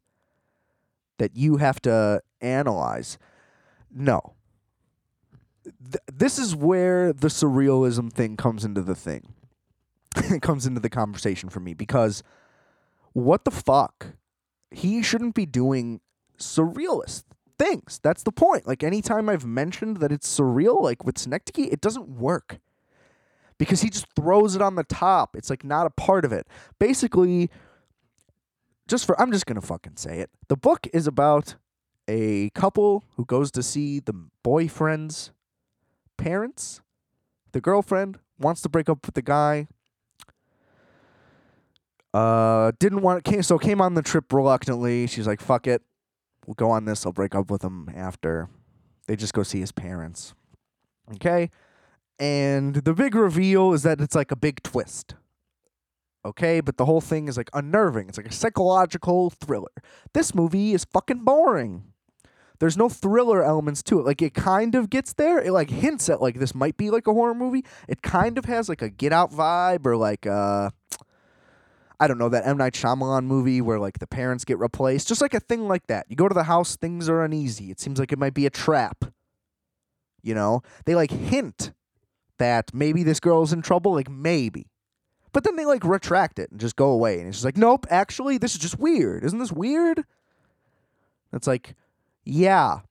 that you have to analyze. No. Th- this is where the surrealism thing comes into the thing. it comes into the conversation for me because what the fuck? He shouldn't be doing surrealist things. That's the point. Like anytime I've mentioned that it's surreal, like with Synecdoche, it doesn't work because he just throws it on the top. It's like not a part of it. Basically, just for I'm just gonna fucking say it. The book is about a couple who goes to see the boyfriend's parents. The girlfriend wants to break up with the guy. Uh, didn't want came so came on the trip reluctantly. She's like, "Fuck it, we'll go on this. I'll break up with him after." They just go see his parents. Okay, and the big reveal is that it's like a big twist. Okay, but the whole thing is like unnerving. It's like a psychological thriller. This movie is fucking boring. There's no thriller elements to it. Like it kind of gets there. It like hints at like this might be like a horror movie. It kind of has like a Get Out vibe or like uh I don't know that M Night Shyamalan movie where like the parents get replaced. Just like a thing like that. You go to the house, things are uneasy. It seems like it might be a trap. You know, they like hint that maybe this girl's in trouble. Like maybe. But then they like retract it and just go away. And it's just like, nope, actually, this is just weird. Isn't this weird? It's like, yeah,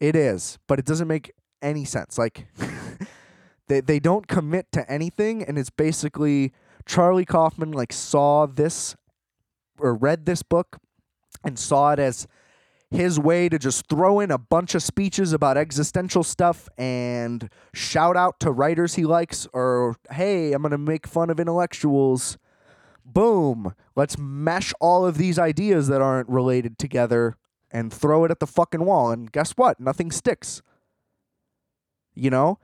it is, but it doesn't make any sense. Like they they don't commit to anything and it's basically Charlie Kaufman like saw this or read this book and saw it as his way to just throw in a bunch of speeches about existential stuff and shout out to writers he likes or hey, I'm going to make fun of intellectuals. Boom. Let's mesh all of these ideas that aren't related together and throw it at the fucking wall and guess what? Nothing sticks. You know?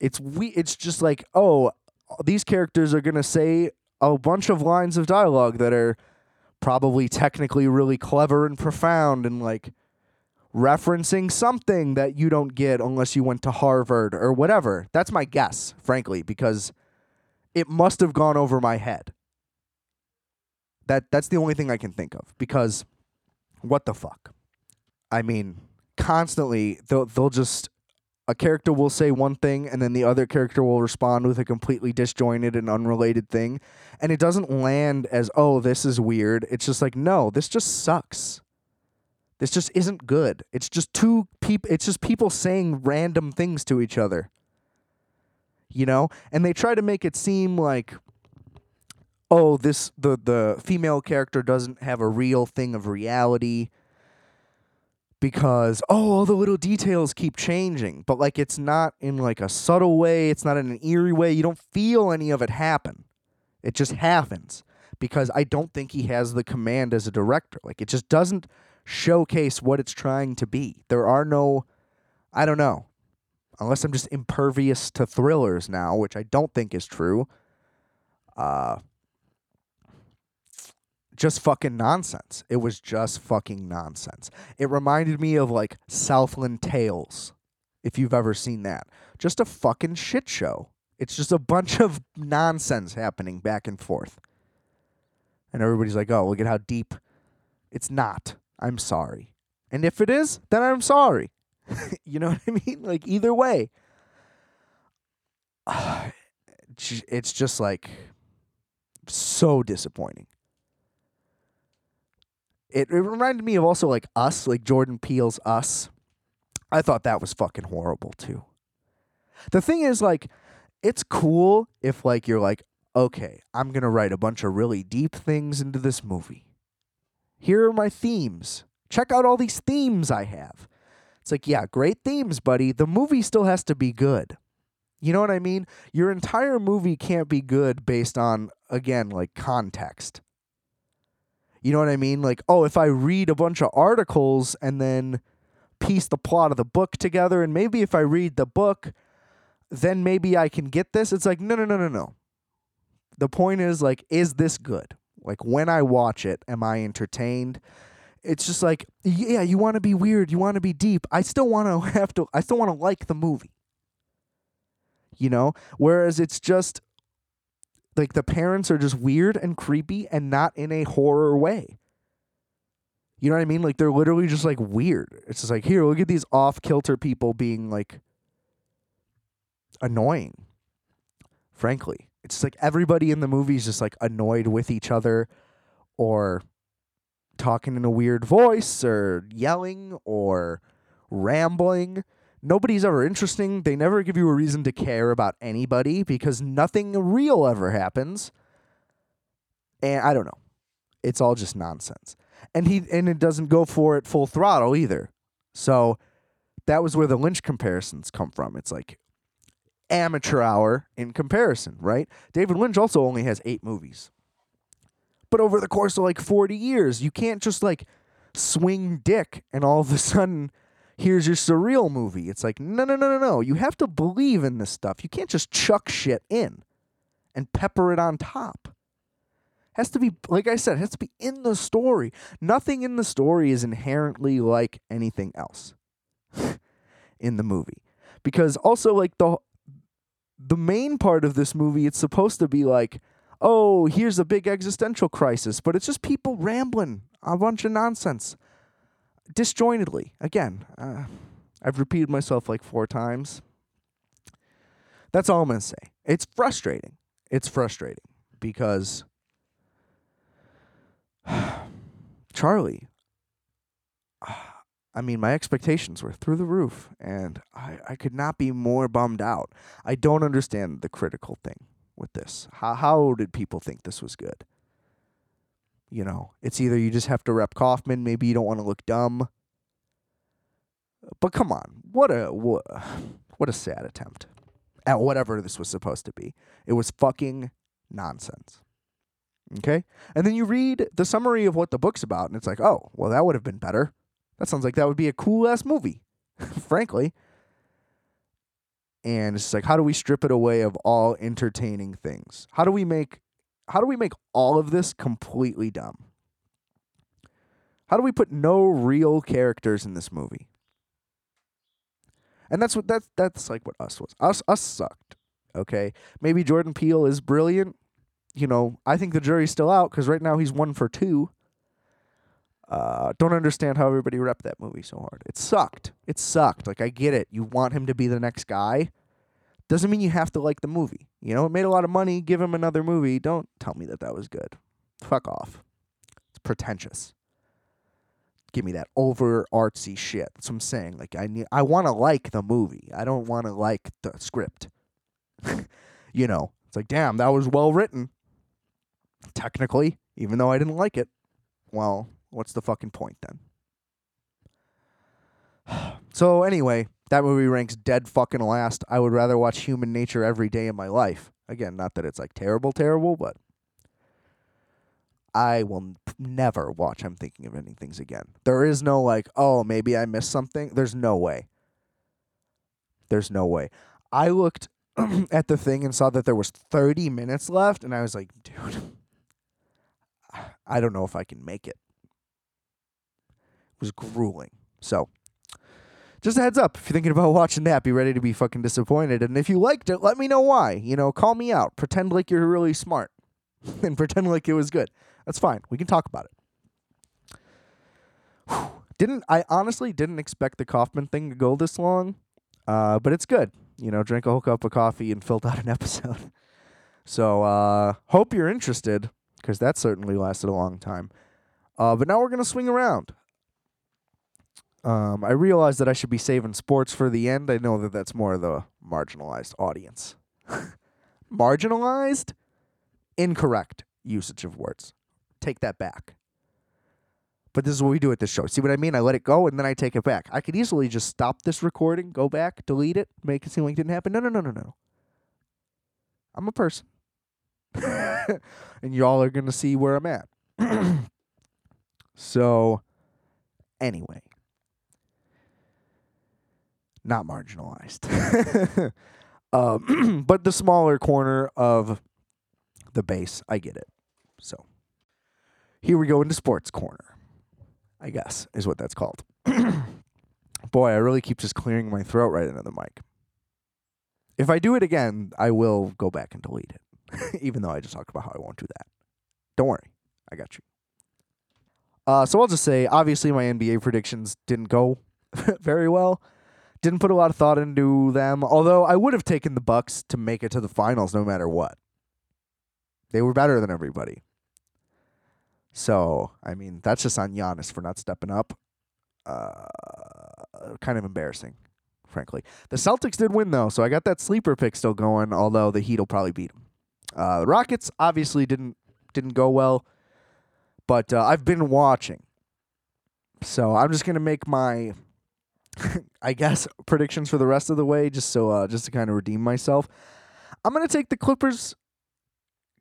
It's we it's just like, "Oh, these characters are going to say a bunch of lines of dialogue that are probably technically really clever and profound and like referencing something that you don't get unless you went to Harvard or whatever. That's my guess, frankly, because it must have gone over my head. That that's the only thing I can think of because what the fuck? I mean, constantly they'll they'll just a character will say one thing and then the other character will respond with a completely disjointed and unrelated thing. And it doesn't land as oh this is weird. It's just like no this just sucks. This just isn't good. It's just two people it's just people saying random things to each other. You know? And they try to make it seem like oh this the the female character doesn't have a real thing of reality because oh all the little details keep changing but like it's not in like a subtle way it's not in an eerie way you don't feel any of it happen. It just happens because i don't think he has the command as a director. Like it just doesn't showcase what it's trying to be. There are no i don't know unless i'm just impervious to thrillers now which i don't think is true uh just fucking nonsense. It was just fucking nonsense. It reminded me of like Southland Tales, if you've ever seen that. Just a fucking shit show. It's just a bunch of nonsense happening back and forth. And everybody's like, oh, look at how deep. It's not. I'm sorry. And if it is, then I'm sorry. you know what I mean? Like, either way. It's just like so disappointing it, it reminded me of also like Us, like Jordan Peele's Us. I thought that was fucking horrible too. The thing is, like, it's cool if like you're like, okay, I'm gonna write a bunch of really deep things into this movie. Here are my themes. Check out all these themes I have. It's like, yeah, great themes, buddy. The movie still has to be good. You know what I mean? Your entire movie can't be good based on, again, like context. You know what I mean? Like, oh, if I read a bunch of articles and then piece the plot of the book together, and maybe if I read the book, then maybe I can get this. It's like, no, no, no, no, no. The point is, like, is this good? Like, when I watch it, am I entertained? It's just like, yeah, you want to be weird, you want to be deep. I still want to have to, I still want to like the movie. You know? Whereas it's just, like the parents are just weird and creepy and not in a horror way. You know what I mean? Like they're literally just like weird. It's just like, here, look at these off kilter people being like annoying. Frankly, it's like everybody in the movie is just like annoyed with each other or talking in a weird voice or yelling or rambling. Nobody's ever interesting. They never give you a reason to care about anybody because nothing real ever happens. And I don't know. It's all just nonsense. And he and it doesn't go for it full throttle either. So that was where the Lynch comparisons come from. It's like amateur hour in comparison, right? David Lynch also only has 8 movies. But over the course of like 40 years, you can't just like swing dick and all of a sudden here's your surreal movie. It's like, no, no, no, no, no. You have to believe in this stuff. You can't just chuck shit in and pepper it on top. Has to be, like I said, it has to be in the story. Nothing in the story is inherently like anything else in the movie. Because also, like, the the main part of this movie, it's supposed to be like, oh, here's a big existential crisis, but it's just people rambling a bunch of nonsense disjointedly. Again, uh, I've repeated myself like four times. That's all I'm going to say. It's frustrating. It's frustrating because Charlie, I mean, my expectations were through the roof, and I, I could not be more bummed out. I don't understand the critical thing with this. How, how did people think this was good? You know, it's either you just have to rep Kaufman, maybe you don't want to look dumb. But come on, what a what, what a sad attempt at whatever this was supposed to be. It was fucking nonsense. Okay? And then you read the summary of what the book's about and it's like, "Oh, well that would have been better." That sounds like that would be a cool ass movie, frankly. And it's like, how do we strip it away of all entertaining things? How do we make how do we make all of this completely dumb? How do we put no real characters in this movie? And that's what that's that's like what us was. Us us sucked. Okay. Maybe Jordan Peele is brilliant. You know, I think the jury's still out because right now he's one for two. Uh, don't understand how everybody repped that movie so hard. It sucked. It sucked. Like I get it. You want him to be the next guy. Doesn't mean you have to like the movie. You know, it made a lot of money. Give him another movie. Don't tell me that that was good. Fuck off. It's pretentious. Give me that over artsy shit. That's what I'm saying. Like I need. I want to like the movie. I don't want to like the script. you know, it's like damn, that was well written. Technically, even though I didn't like it. Well, what's the fucking point then? so anyway, that movie ranks dead fucking last. I would rather watch Human Nature every day in my life. Again, not that it's like terrible, terrible, but I will never watch I'm Thinking of Ending Things again. There is no like, oh, maybe I missed something. There's no way. There's no way. I looked at the thing and saw that there was 30 minutes left, and I was like, dude, I don't know if I can make it. It was grueling. So, just a heads up if you're thinking about watching that, be ready to be fucking disappointed. And if you liked it, let me know why. You know, call me out. Pretend like you're really smart and pretend like it was good. That's fine. We can talk about it. Whew. Didn't I honestly didn't expect the Kaufman thing to go this long, uh, but it's good. You know, drank a whole cup of coffee and filled out an episode. So uh, hope you're interested because that certainly lasted a long time. Uh, but now we're gonna swing around. Um, I realize that I should be saving sports for the end. I know that that's more of the marginalized audience. marginalized? Incorrect usage of words. Take that back. But this is what we do at this show. See what I mean? I let it go and then I take it back. I could easily just stop this recording, go back, delete it, make it seem like it didn't happen. No, no, no, no, no. I'm a person. and y'all are going to see where I'm at. so, anyway not marginalized. um, but the smaller corner of the base, I get it. So here we go into sports corner, I guess is what that's called. Boy, I really keep just clearing my throat right into the mic. If I do it again, I will go back and delete it, even though I just talked about how I won't do that. Don't worry, I got you. Uh, so I'll just say, obviously, my NBA predictions didn't go very well. Didn't put a lot of thought into them. Although I would have taken the Bucks to make it to the finals no matter what. They were better than everybody. So, I mean, that's just on Giannis for not stepping up. Uh, kind of embarrassing, frankly. The Celtics did win, though, so I got that sleeper pick still going, although the Heat will probably beat them. Uh, the Rockets obviously didn't didn't go well, but uh, I've been watching. So I'm just going to make my I guess predictions for the rest of the way, just so uh, just to kind of redeem myself. I'm gonna take the Clippers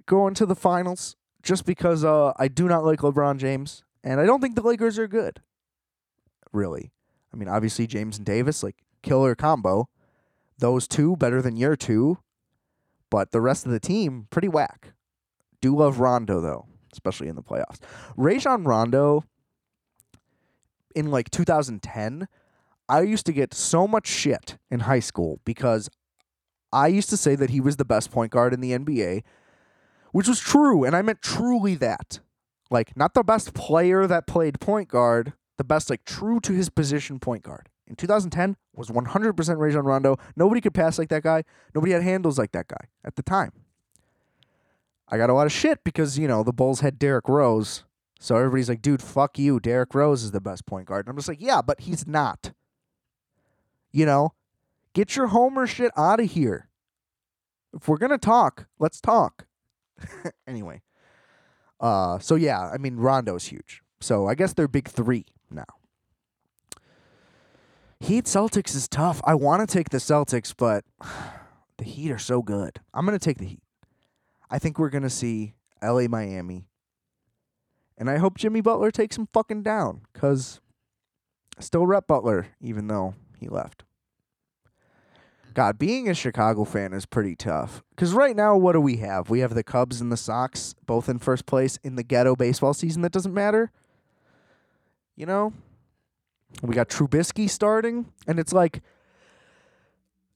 going to the finals, just because uh, I do not like LeBron James, and I don't think the Lakers are good. Really, I mean, obviously James and Davis, like killer combo. Those two better than your two, but the rest of the team pretty whack. Do love Rondo though, especially in the playoffs. Rajon Rondo in like 2010 I used to get so much shit in high school because I used to say that he was the best point guard in the NBA, which was true. And I meant truly that. Like, not the best player that played point guard, the best, like, true to his position point guard. In 2010 was 100% Rajon Rondo. Nobody could pass like that guy. Nobody had handles like that guy at the time. I got a lot of shit because, you know, the Bulls had Derrick Rose. So everybody's like, dude, fuck you. Derrick Rose is the best point guard. And I'm just like, yeah, but he's not. You know, get your Homer shit out of here. If we're gonna talk, let's talk. anyway, uh, so yeah, I mean Rondo's huge. So I guess they're big three now. Heat Celtics is tough. I want to take the Celtics, but the Heat are so good. I'm gonna take the Heat. I think we're gonna see LA Miami. And I hope Jimmy Butler takes him fucking down, cause still rep Butler, even though he left. God, being a Chicago fan is pretty tough. Because right now, what do we have? We have the Cubs and the Sox both in first place in the ghetto baseball season that doesn't matter. You know? We got Trubisky starting, and it's like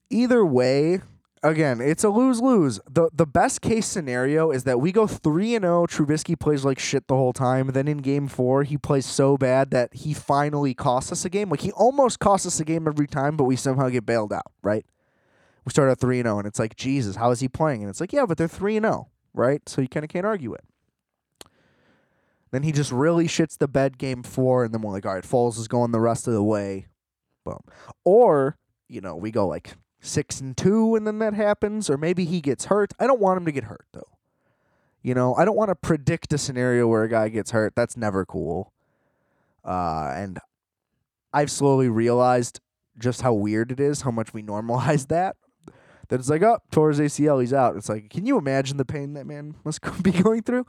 either way, again, it's a lose lose. The the best case scenario is that we go 3 and 0, Trubisky plays like shit the whole time, then in game 4 he plays so bad that he finally costs us a game. Like he almost costs us a game every time, but we somehow get bailed out, right? We start at 3 and 0 and it's like, "Jesus, how is he playing?" And it's like, "Yeah, but they're 3 and 0." Right? So you kind of can't argue it. Then he just really shits the bed game 4 and then we're like, "All right, Foles is going the rest of the way." Boom. Or, you know, we go like six and two, and then that happens, or maybe he gets hurt. I don't want him to get hurt though. You know, I don't want to predict a scenario where a guy gets hurt. That's never cool. Uh, and I've slowly realized just how weird it is, how much we normalize that. That it's like, oh, his ACL, he's out. It's like, can you imagine the pain that man must be going through?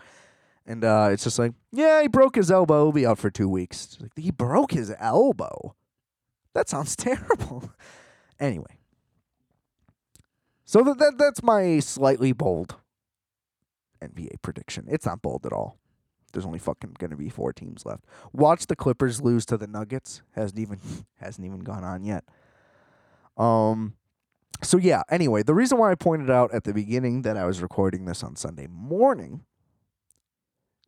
And uh, it's just like, yeah, he broke his elbow. He'll be out for two weeks. Like, he broke his elbow. That sounds terrible. anyway, so that, that that's my slightly bold NBA prediction. It's not bold at all. There's only fucking gonna be four teams left. Watch the Clippers lose to the Nuggets. Hasn't even hasn't even gone on yet. Um so yeah, anyway, the reason why I pointed out at the beginning that I was recording this on Sunday morning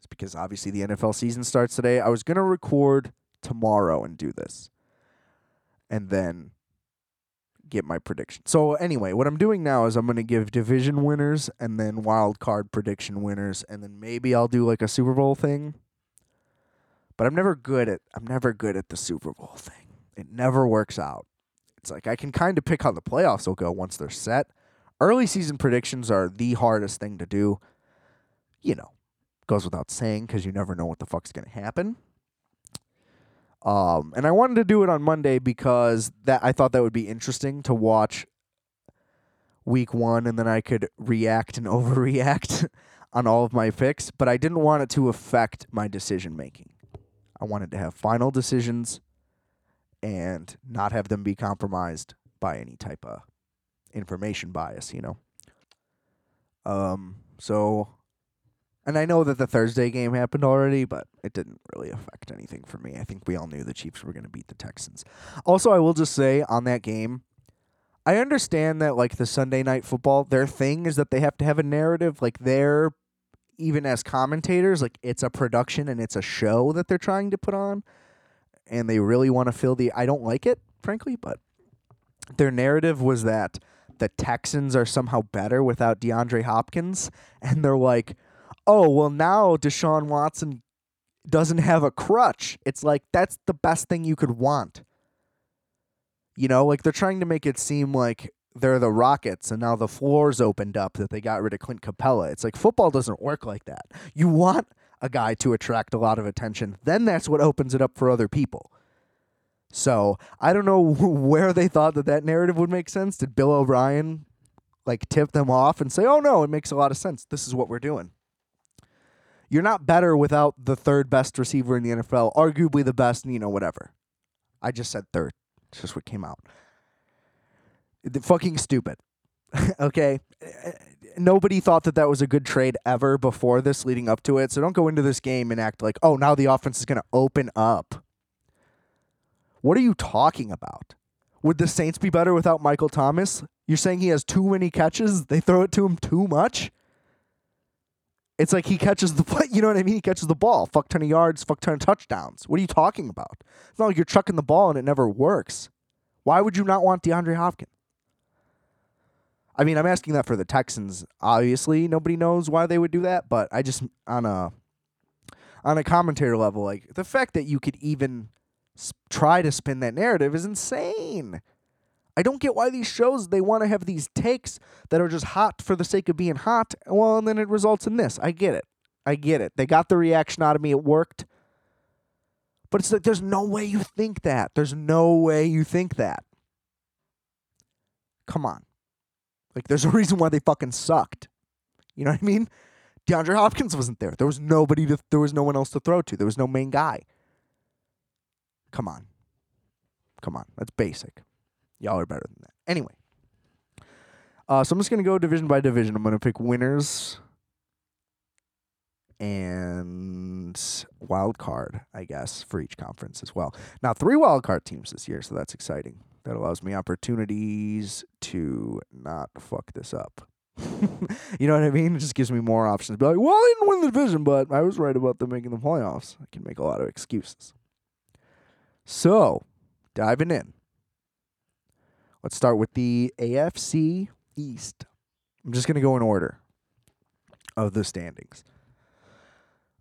is because obviously the NFL season starts today. I was gonna record tomorrow and do this. And then get my prediction. So anyway, what I'm doing now is I'm going to give division winners and then wild card prediction winners and then maybe I'll do like a Super Bowl thing. But I'm never good at I'm never good at the Super Bowl thing. It never works out. It's like I can kind of pick how the playoffs will go once they're set. Early season predictions are the hardest thing to do. You know, goes without saying cuz you never know what the fuck's going to happen. Um, and I wanted to do it on Monday because that I thought that would be interesting to watch week one, and then I could react and overreact on all of my picks. But I didn't want it to affect my decision making. I wanted to have final decisions and not have them be compromised by any type of information bias, you know. Um, so and I know that the Thursday game happened already, but it didn't really affect anything for me. I think we all knew the Chiefs were going to beat the Texans. Also, I will just say on that game, I understand that like the Sunday night football, their thing is that they have to have a narrative. Like they're even as commentators, like it's a production and it's a show that they're trying to put on, and they really want to fill the. I don't like it, frankly, but their narrative was that the Texans are somehow better without DeAndre Hopkins, and they're like oh, well, now Deshaun Watson doesn't have a crutch. It's like that's the best thing you could want. You know, like they're trying to make it seem like they're the Rockets and now the floor's opened up that they got rid of Clint Capela. It's like football doesn't work like that. You want a guy to attract a lot of attention, then that's what opens it up for other people. So I don't know where they thought that that narrative would make sense. Did Bill O'Brien like tip them off and say, "Oh no, it makes a lot of sense. This is what we're doing." You're not better without the third best receiver in the NFL, arguably the best, you know, whatever. I just said third. It's just what came out. The fucking stupid. okay? Eh, nobody thought that that was a good trade ever before this leading up to it. So don't go into this game and act like, "Oh, now the offense is going to open up." What are you talking about? Would the Saints be better without Michael Thomas? You're saying he has too many catches? They throw it to him too much? It's like he catches the you know what I mean? He catches the ball, fuck ton of yards, fuck ton of touchdowns. What are you talking about? It's not like you're chucking the ball and it never works. Why would you not want DeAndre Hopkins? I mean, I'm asking that for the Texans. Obviously, nobody knows why they would do that, but I just on a on a commentator level, like the fact that you could even try to spin that narrative is insane. I don't get why these shows they want to have these takes that are just hot for the sake of being hot. Well, and then it results in this. I get it. I get it. They got the reaction out of me. It worked. But it's like there's no way you think that. There's no way you think that. Come on. Like there's a reason why they fucking sucked. You know what I mean? DeAndre Hopkins wasn't there. There was nobody to there was no one else to throw to. There was no main guy. Come on. Come on. That's basic. Y'all are better than that. Anyway. Uh, so I'm just going to go division by division. I'm going to pick winners and wild card, I guess, for each conference as well. Now, three wild card teams this year, so that's exciting. That allows me opportunities to not fuck this up. you know what I mean? It just gives me more options. Be like, well, I didn't win the division, but I was right about them making the playoffs. I can make a lot of excuses. So, diving in. Let's start with the AFC East. I'm just going to go in order of the standings.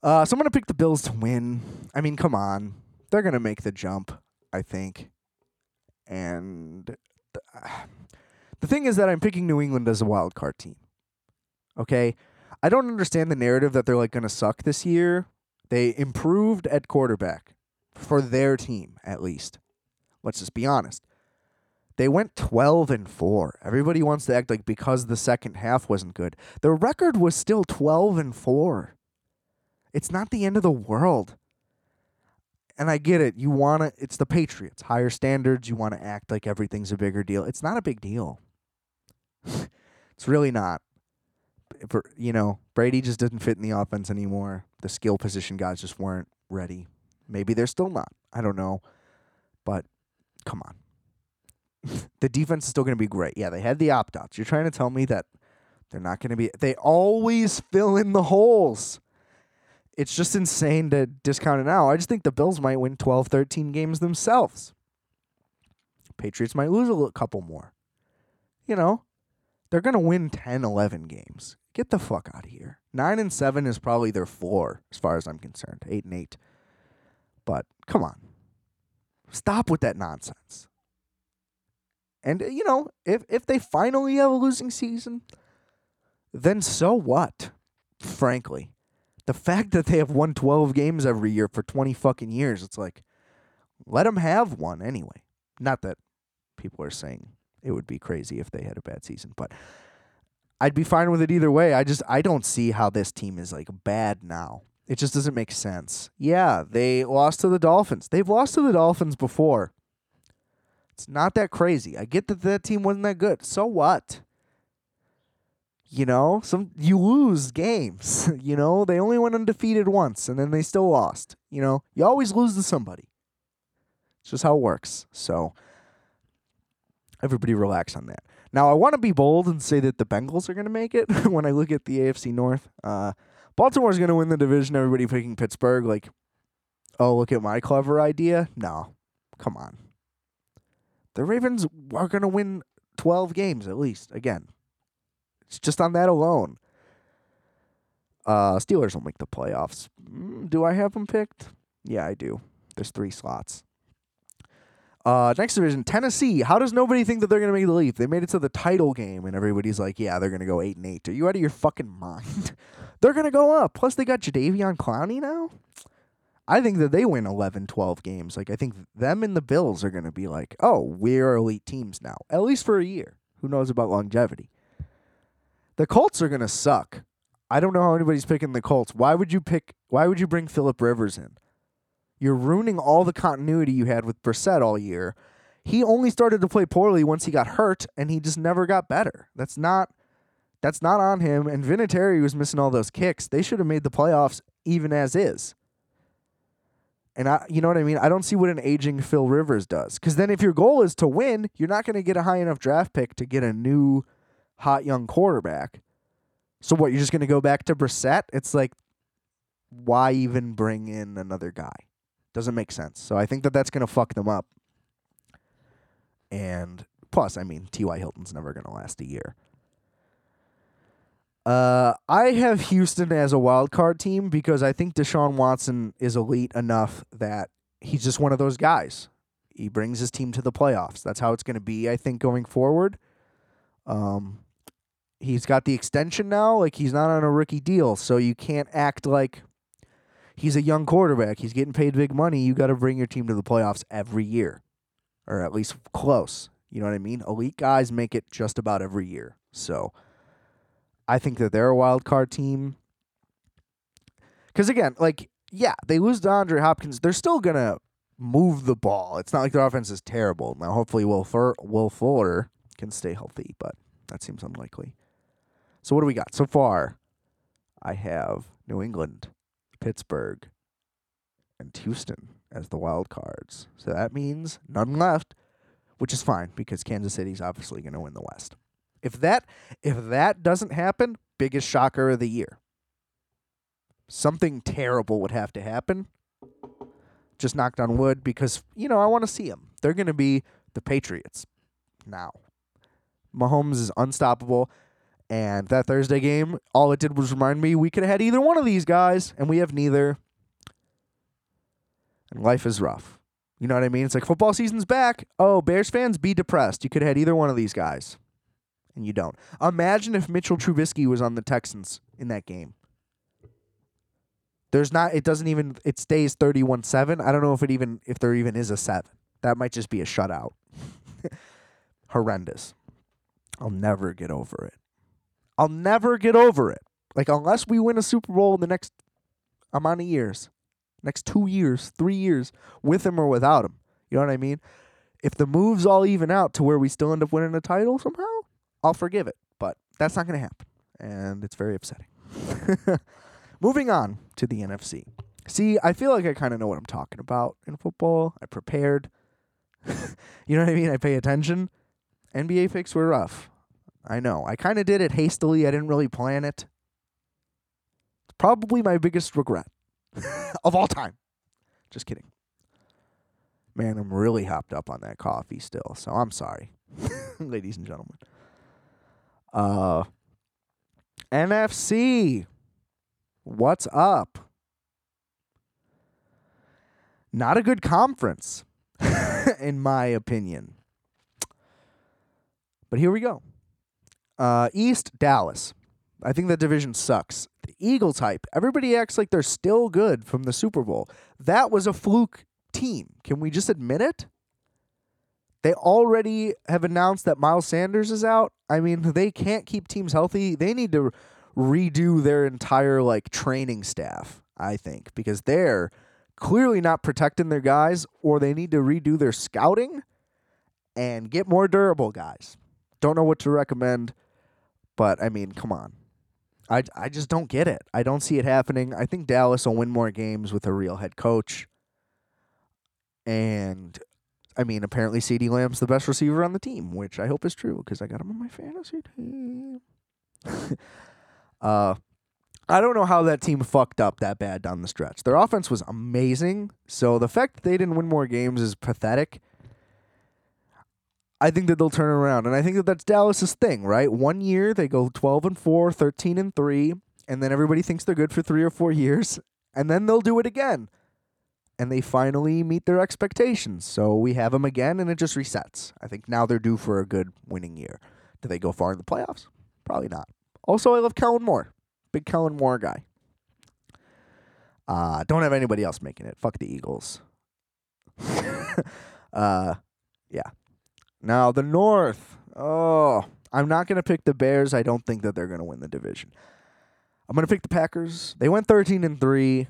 Uh, so I'm going to pick the Bills to win. I mean, come on. They're going to make the jump, I think. And the, the thing is that I'm picking New England as a wild card team. Okay? I don't understand the narrative that they're like going to suck this year. They improved at quarterback for their team, at least. Let's just be honest. They went 12 and 4. Everybody wants to act like because the second half wasn't good. The record was still 12 and 4. It's not the end of the world. And I get it. You want to it's the Patriots. Higher standards, you want to act like everything's a bigger deal. It's not a big deal. it's really not. For, you know, Brady just didn't fit in the offense anymore. The skill position guys just weren't ready. Maybe they're still not. I don't know. But come on. the defense is still going to be great. Yeah, they had the opt outs. You're trying to tell me that they're not going to be. They always fill in the holes. It's just insane to discount it now. I just think the Bills might win 12, 13 games themselves. Patriots might lose a couple more. You know, they're going to win 10, 11 games. Get the fuck out of here. 9 and 7 is probably their floor as far as I'm concerned. 8 and 8. But come on. Stop with that nonsense. And you know, if if they finally have a losing season, then so what? Frankly, the fact that they have won 12 games every year for 20 fucking years, it's like let them have one anyway. Not that people are saying it would be crazy if they had a bad season, but I'd be fine with it either way. I just I don't see how this team is like bad now. It just doesn't make sense. Yeah, they lost to the Dolphins. They've lost to the Dolphins before. It's not that crazy. I get that that team wasn't that good. So what? You know, some you lose games. you know, they only went undefeated once and then they still lost. You know, you always lose to somebody. It's just how it works. So everybody relax on that. Now I want to be bold and say that the Bengals are going to make it when I look at the AFC North. Uh, Baltimore's going to win the division. Everybody picking Pittsburgh. Like, oh, look at my clever idea. No, come on. The Ravens are going to win 12 games at least. Again, it's just on that alone. Uh, Steelers will make the playoffs. Mm, do I have them picked? Yeah, I do. There's three slots. Uh, next division, Tennessee. How does nobody think that they're gonna make the leap? They made it to the title game, and everybody's like, "Yeah, they're gonna go eight and eight. Are you out of your fucking mind? they're gonna go up. Plus, they got Jadeveon Clowney now. I think that they win 11, 12 games. Like, I think them and the Bills are gonna be like, "Oh, we're elite teams now, at least for a year. Who knows about longevity?" The Colts are gonna suck. I don't know how anybody's picking the Colts. Why would you pick? Why would you bring Philip Rivers in? You're ruining all the continuity you had with Brissett all year. He only started to play poorly once he got hurt, and he just never got better. That's not that's not on him. And Vinatieri was missing all those kicks. They should have made the playoffs even as is. And I, you know what I mean? I don't see what an aging Phil Rivers does. Because then, if your goal is to win, you're not going to get a high enough draft pick to get a new, hot young quarterback. So what? You're just going to go back to Brissett? It's like, why even bring in another guy? Doesn't make sense. So I think that that's going to fuck them up. And plus, I mean, T.Y. Hilton's never going to last a year. Uh, I have Houston as a wild card team because I think Deshaun Watson is elite enough that he's just one of those guys. He brings his team to the playoffs. That's how it's going to be, I think, going forward. Um, he's got the extension now. Like he's not on a rookie deal, so you can't act like he's a young quarterback. He's getting paid big money. You got to bring your team to the playoffs every year, or at least close. You know what I mean? Elite guys make it just about every year. So I think that they're a wild card team. Because again, like, yeah, they lose DeAndre Hopkins. They're still to move the ball. It's not like their offense is terrible. Now, hopefully, Will, Fur- Will Fuller can stay healthy, but that seems unlikely. So, what do we got? So far, I have New England, Pittsburgh, and Houston as the wild cards. So that means none left, which is fine because Kansas City's obviously going to win the West. If that if that doesn't happen, biggest shocker of the year. Something terrible would have to happen. Just knocked on wood because you know I want to see them. They're going to be the Patriots now. Mahomes is unstoppable. And that Thursday game, all it did was remind me we could have had either one of these guys, and we have neither. And life is rough. You know what I mean? It's like football season's back. Oh, Bears fans, be depressed. You could have had either one of these guys, and you don't. Imagine if Mitchell Trubisky was on the Texans in that game. There's not. It doesn't even. It stays thirty-one-seven. I don't know if it even if there even is a seven. That might just be a shutout. Horrendous. I'll never get over it. I'll never get over it. Like unless we win a Super Bowl in the next amount of years, next two years, three years, with him or without him. You know what I mean? If the moves all even out to where we still end up winning a title somehow, I'll forgive it. But that's not going to happen, and it's very upsetting. Moving on to the NFC. See, I feel like I kind of know what I'm talking about in football. I prepared. you know what I mean? I pay attention. NBA picks were rough. I know. I kind of did it hastily. I didn't really plan it. It's probably my biggest regret of all time. Just kidding. Man, I'm really hopped up on that coffee still, so I'm sorry, ladies and gentlemen. Uh, NFC. What's up? Not a good conference, in my opinion. But here we go. Uh, East, Dallas. I think that division sucks. The Eagle type. Everybody acts like they're still good from the Super Bowl. That was a fluke team. Can we just admit it? They already have announced that Miles Sanders is out. I mean, they can't keep teams healthy. They need to redo their entire like training staff, I think, because they're clearly not protecting their guys or they need to redo their scouting and get more durable guys. Don't know what to recommend, but I mean, come on. I, I just don't get it. I don't see it happening. I think Dallas will win more games with a real head coach. And I mean, apparently CeeDee Lamb's the best receiver on the team, which I hope is true because I got him on my fantasy team. uh, I don't know how that team fucked up that bad down the stretch. Their offense was amazing, so the fact that they didn't win more games is pathetic. I think that they'll turn around, and I think that that's Dallas's thing, right? One year they go 12 and 4, 13 and 3, and then everybody thinks they're good for three or four years, and then they'll do it again. And they finally meet their expectations. So we have them again, and it just resets. I think now they're due for a good winning year. Do they go far in the playoffs? Probably not. Also, I love Kellen Moore. Big Kellen Moore guy. Uh, don't have anybody else making it. Fuck the Eagles. uh, yeah. Now the North. Oh, I'm not gonna pick the Bears. I don't think that they're gonna win the division. I'm gonna pick the Packers. They went 13 and three.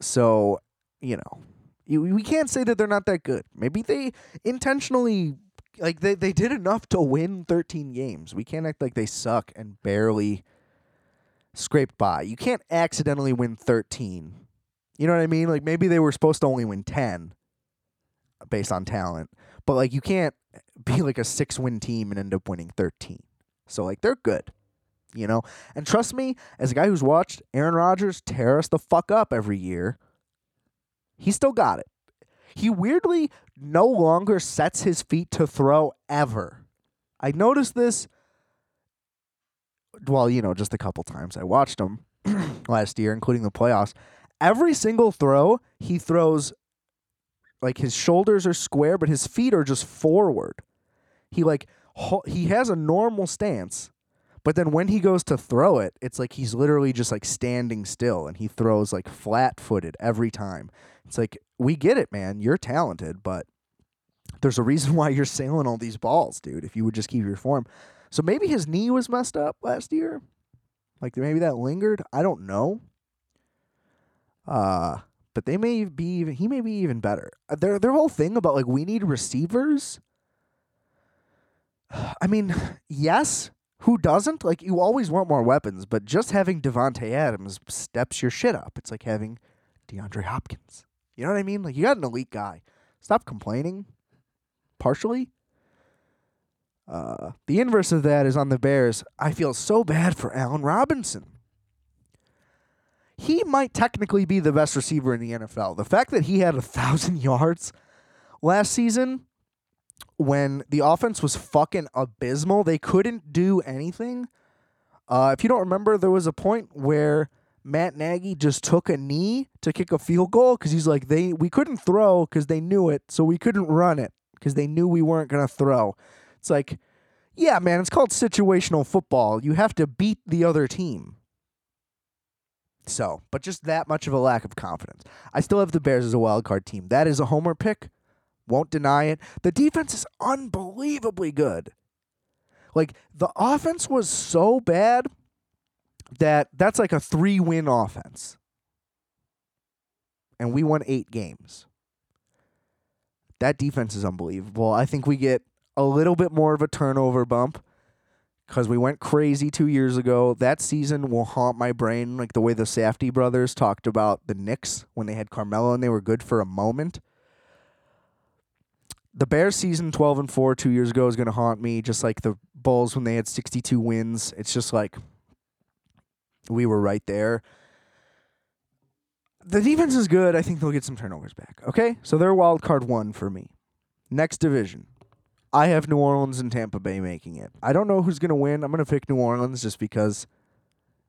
So, you know, you, we can't say that they're not that good. Maybe they intentionally like they, they did enough to win 13 games. We can't act like they suck and barely scraped by. You can't accidentally win 13. You know what I mean? Like maybe they were supposed to only win 10 based on talent, but like you can't be like a 6-win team and end up winning 13. So like they're good. You know? And trust me, as a guy who's watched Aaron Rodgers tear us the fuck up every year, he still got it. He weirdly no longer sets his feet to throw ever. I noticed this well, you know, just a couple times I watched him last year, including the playoffs. Every single throw, he throws like his shoulders are square, but his feet are just forward. He like he has a normal stance, but then when he goes to throw it, it's like he's literally just like standing still and he throws like flat footed every time. It's like, we get it, man. You're talented, but there's a reason why you're sailing all these balls, dude, if you would just keep your form. So maybe his knee was messed up last year. Like maybe that lingered. I don't know. Uh but they may be even he may be even better. Their their whole thing about like we need receivers. I mean, yes, who doesn't? Like you always want more weapons, but just having Davante Adams steps your shit up. It's like having DeAndre Hopkins. You know what I mean? Like you got an elite guy. Stop complaining. Partially. Uh, the inverse of that is on the Bears. I feel so bad for Allen Robinson. He might technically be the best receiver in the NFL. The fact that he had a thousand yards last season when the offense was fucking abysmal, they couldn't do anything. Uh, if you don't remember, there was a point where Matt Nagy just took a knee to kick a field goal because he's like they we couldn't throw because they knew it, so we couldn't run it because they knew we weren't gonna throw. It's like, yeah, man, it's called situational football. You have to beat the other team. So, but just that much of a lack of confidence. I still have the Bears as a wild card team. That is a homer pick. Won't deny it. The defense is unbelievably good. Like the offense was so bad that that's like a three win offense. And we won eight games. That defense is unbelievable. I think we get a little bit more of a turnover bump because we went crazy two years ago. That season will haunt my brain, like the way the Safdie brothers talked about the Knicks when they had Carmelo and they were good for a moment. The Bears season 12 and 4 two years ago is going to haunt me, just like the Bulls when they had 62 wins. It's just like we were right there. The defense is good. I think they'll get some turnovers back. Okay, so they're wild card one for me. Next division, I have New Orleans and Tampa Bay making it. I don't know who's going to win. I'm going to pick New Orleans just because,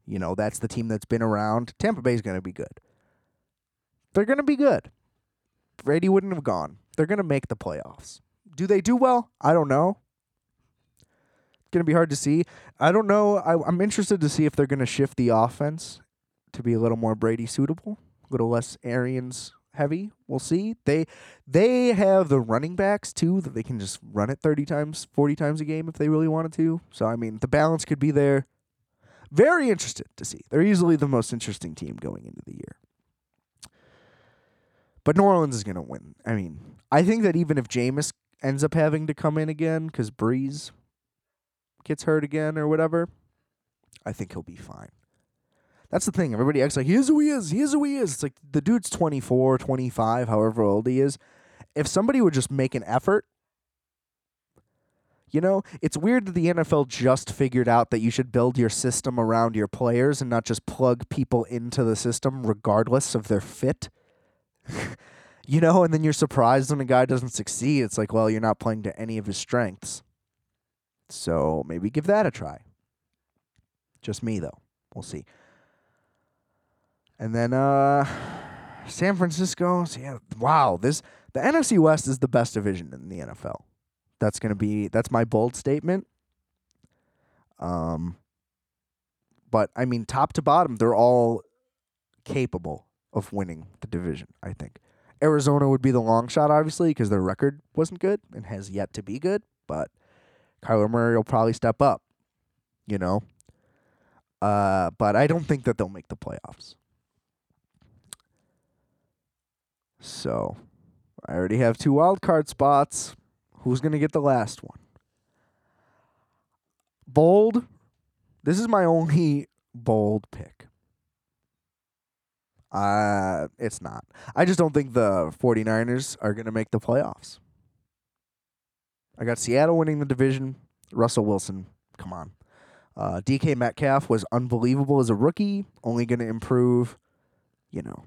you know, that's the team that's been around. Tampa Bay's going to be good. They're going to be good. Brady wouldn't have gone. They're going to make the playoffs. Do they do well? I don't know. It's going to be hard to see. I don't know. I, I'm interested to see if they're going to shift the offense to be a little more Brady suitable, a little less Arians heavy. We'll see. They they have the running backs too that they can just run it 30 times, 40 times a game if they really wanted to. So I mean, the balance could be there. Very interested to see. They're easily the most interesting team going into the year. But New Orleans is going to win. I mean, I think that even if Jameis ends up having to come in again because Brees gets hurt again or whatever, I think he'll be fine. That's the thing. Everybody acts like, here's who he is. Here's who he is. It's like the dude's 24, 25, however old he is. If somebody would just make an effort, you know, it's weird that the NFL just figured out that you should build your system around your players and not just plug people into the system regardless of their fit. you know, and then you're surprised when a guy doesn't succeed. It's like, well, you're not playing to any of his strengths. So maybe give that a try. Just me though. We'll see. And then uh San Francisco, so yeah, wow, this the NFC West is the best division in the NFL. That's to be that's my bold statement. Um but I mean top to bottom they're all capable of winning the division, I think. Arizona would be the long shot obviously because their record wasn't good and has yet to be good, but Kyler Murray will probably step up, you know. Uh but I don't think that they'll make the playoffs. So, I already have two wild card spots. Who's going to get the last one? Bold. This is my only bold pick. Uh, it's not. I just don't think the 49ers are going to make the playoffs. I got Seattle winning the division. Russell Wilson, come on. Uh, DK Metcalf was unbelievable as a rookie, only going to improve, you know.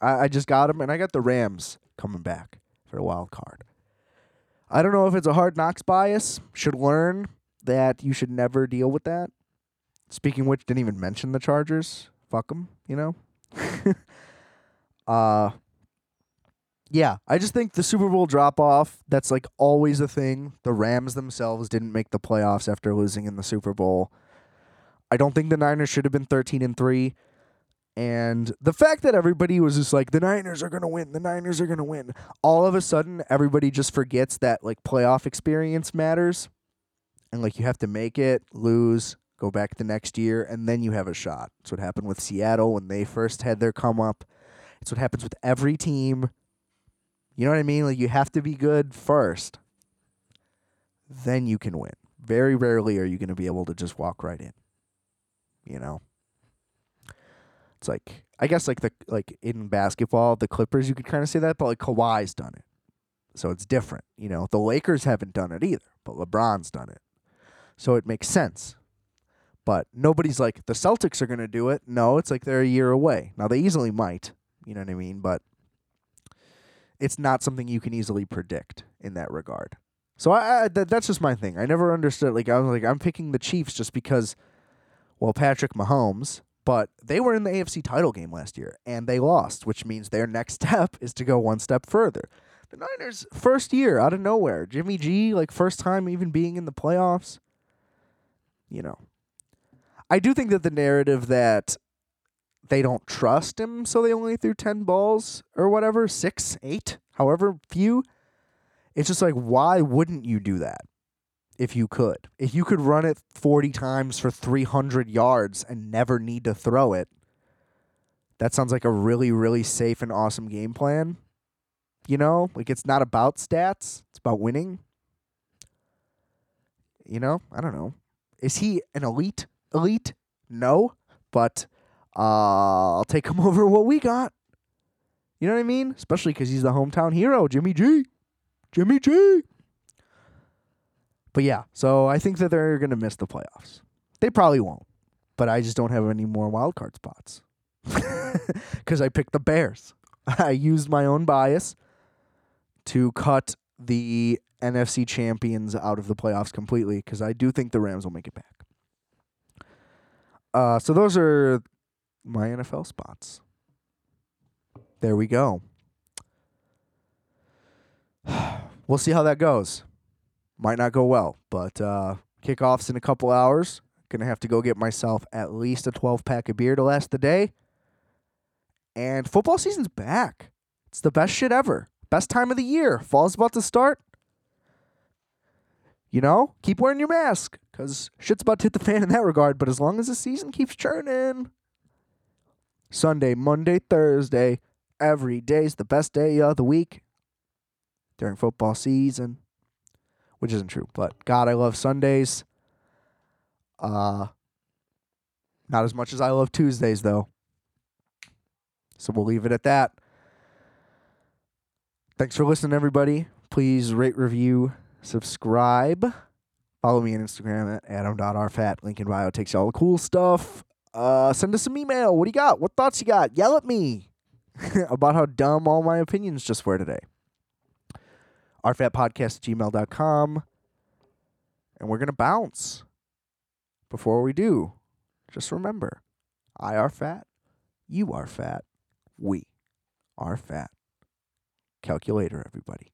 I, I just got him, and I got the Rams coming back for a wild card. I don't know if it's a hard knocks bias. Should learn that you should never deal with that. Speaking which, didn't even mention the Chargers. Fuck them, you know. uh, yeah, I just think the Super Bowl drop off. That's like always a thing. The Rams themselves didn't make the playoffs after losing in the Super Bowl. I don't think the Niners should have been thirteen and three. And the fact that everybody was just like, the Niners are going to win, the Niners are going to win, all of a sudden, everybody just forgets that like playoff experience matters. And like you have to make it, lose, go back the next year, and then you have a shot. That's what happened with Seattle when they first had their come up. It's what happens with every team. You know what I mean? Like you have to be good first. Then you can win. Very rarely are you going to be able to just walk right in. You know? It's like I guess like the like in basketball, the Clippers you could kind of say that, but like Kawhi's done it, so it's different. You know, the Lakers haven't done it either, but LeBron's done it, so it makes sense. But nobody's like the Celtics are gonna do it. No, it's like they're a year away. Now they easily might, you know what I mean, but it's not something you can easily predict in that regard. So I, I that, that's just my thing. I never understood. Like I was like I'm picking the Chiefs just because, well, Patrick Mahomes but they were in the AFC title game last year and they lost, which means their next step is to go one step further. The Niners, first year out of nowhere, Jimmy G, like first time even being in the playoffs. You know, I do think that the narrative that they don't trust him, so they only threw 10 balls or whatever, six, eight, however few. It's just like, why wouldn't you do that? if you could. If you could run it 40 times for 300 yards and never need to throw it, that sounds like a really, really safe and awesome game plan. You know, like it's not about stats, it's about winning. You know, I don't know. Is he an elite? Elite? No, but uh, I'll take him over what we got. You know what I mean? Especially because he's the hometown hero, Jimmy G. Jimmy G. But yeah, so I think that they're going to miss the playoffs. They probably won't, but I just don't have any more wild card spots because I picked the Bears. I used my own bias to cut the NFC champions out of the playoffs completely because I do think the Rams will make it back. Uh, so those are my NFL spots. There we go. we'll see how that goes might not go well. But uh, kickoffs in a couple hours. Gonna have to go get myself at least a 12 pack of beer to last the day. And football season's back. It's the best shit ever. Best time of the year. Fall's about to start. You know, keep wearing your mask because shit's about to hit the fan in that regard. But as long as the season keeps churning, Sunday, Monday, Thursday, every day's the best day of the week during football season which isn't true. But God, I love Sundays. Uh, not as much as I love Tuesdays, though. So we'll leave it at that. Thanks for listening, everybody. Please rate, review, subscribe. Follow me on Instagram at adam.rfat. Link in bio takes you all the cool stuff. Uh, send us some email. What do you got? What thoughts you got? Yell at me about how dumb all my opinions just were today rfatpodcast at gmail.com. And we're going to bounce. before we do, just remember I are fat, you are fat, we are fat. Calculator, everybody.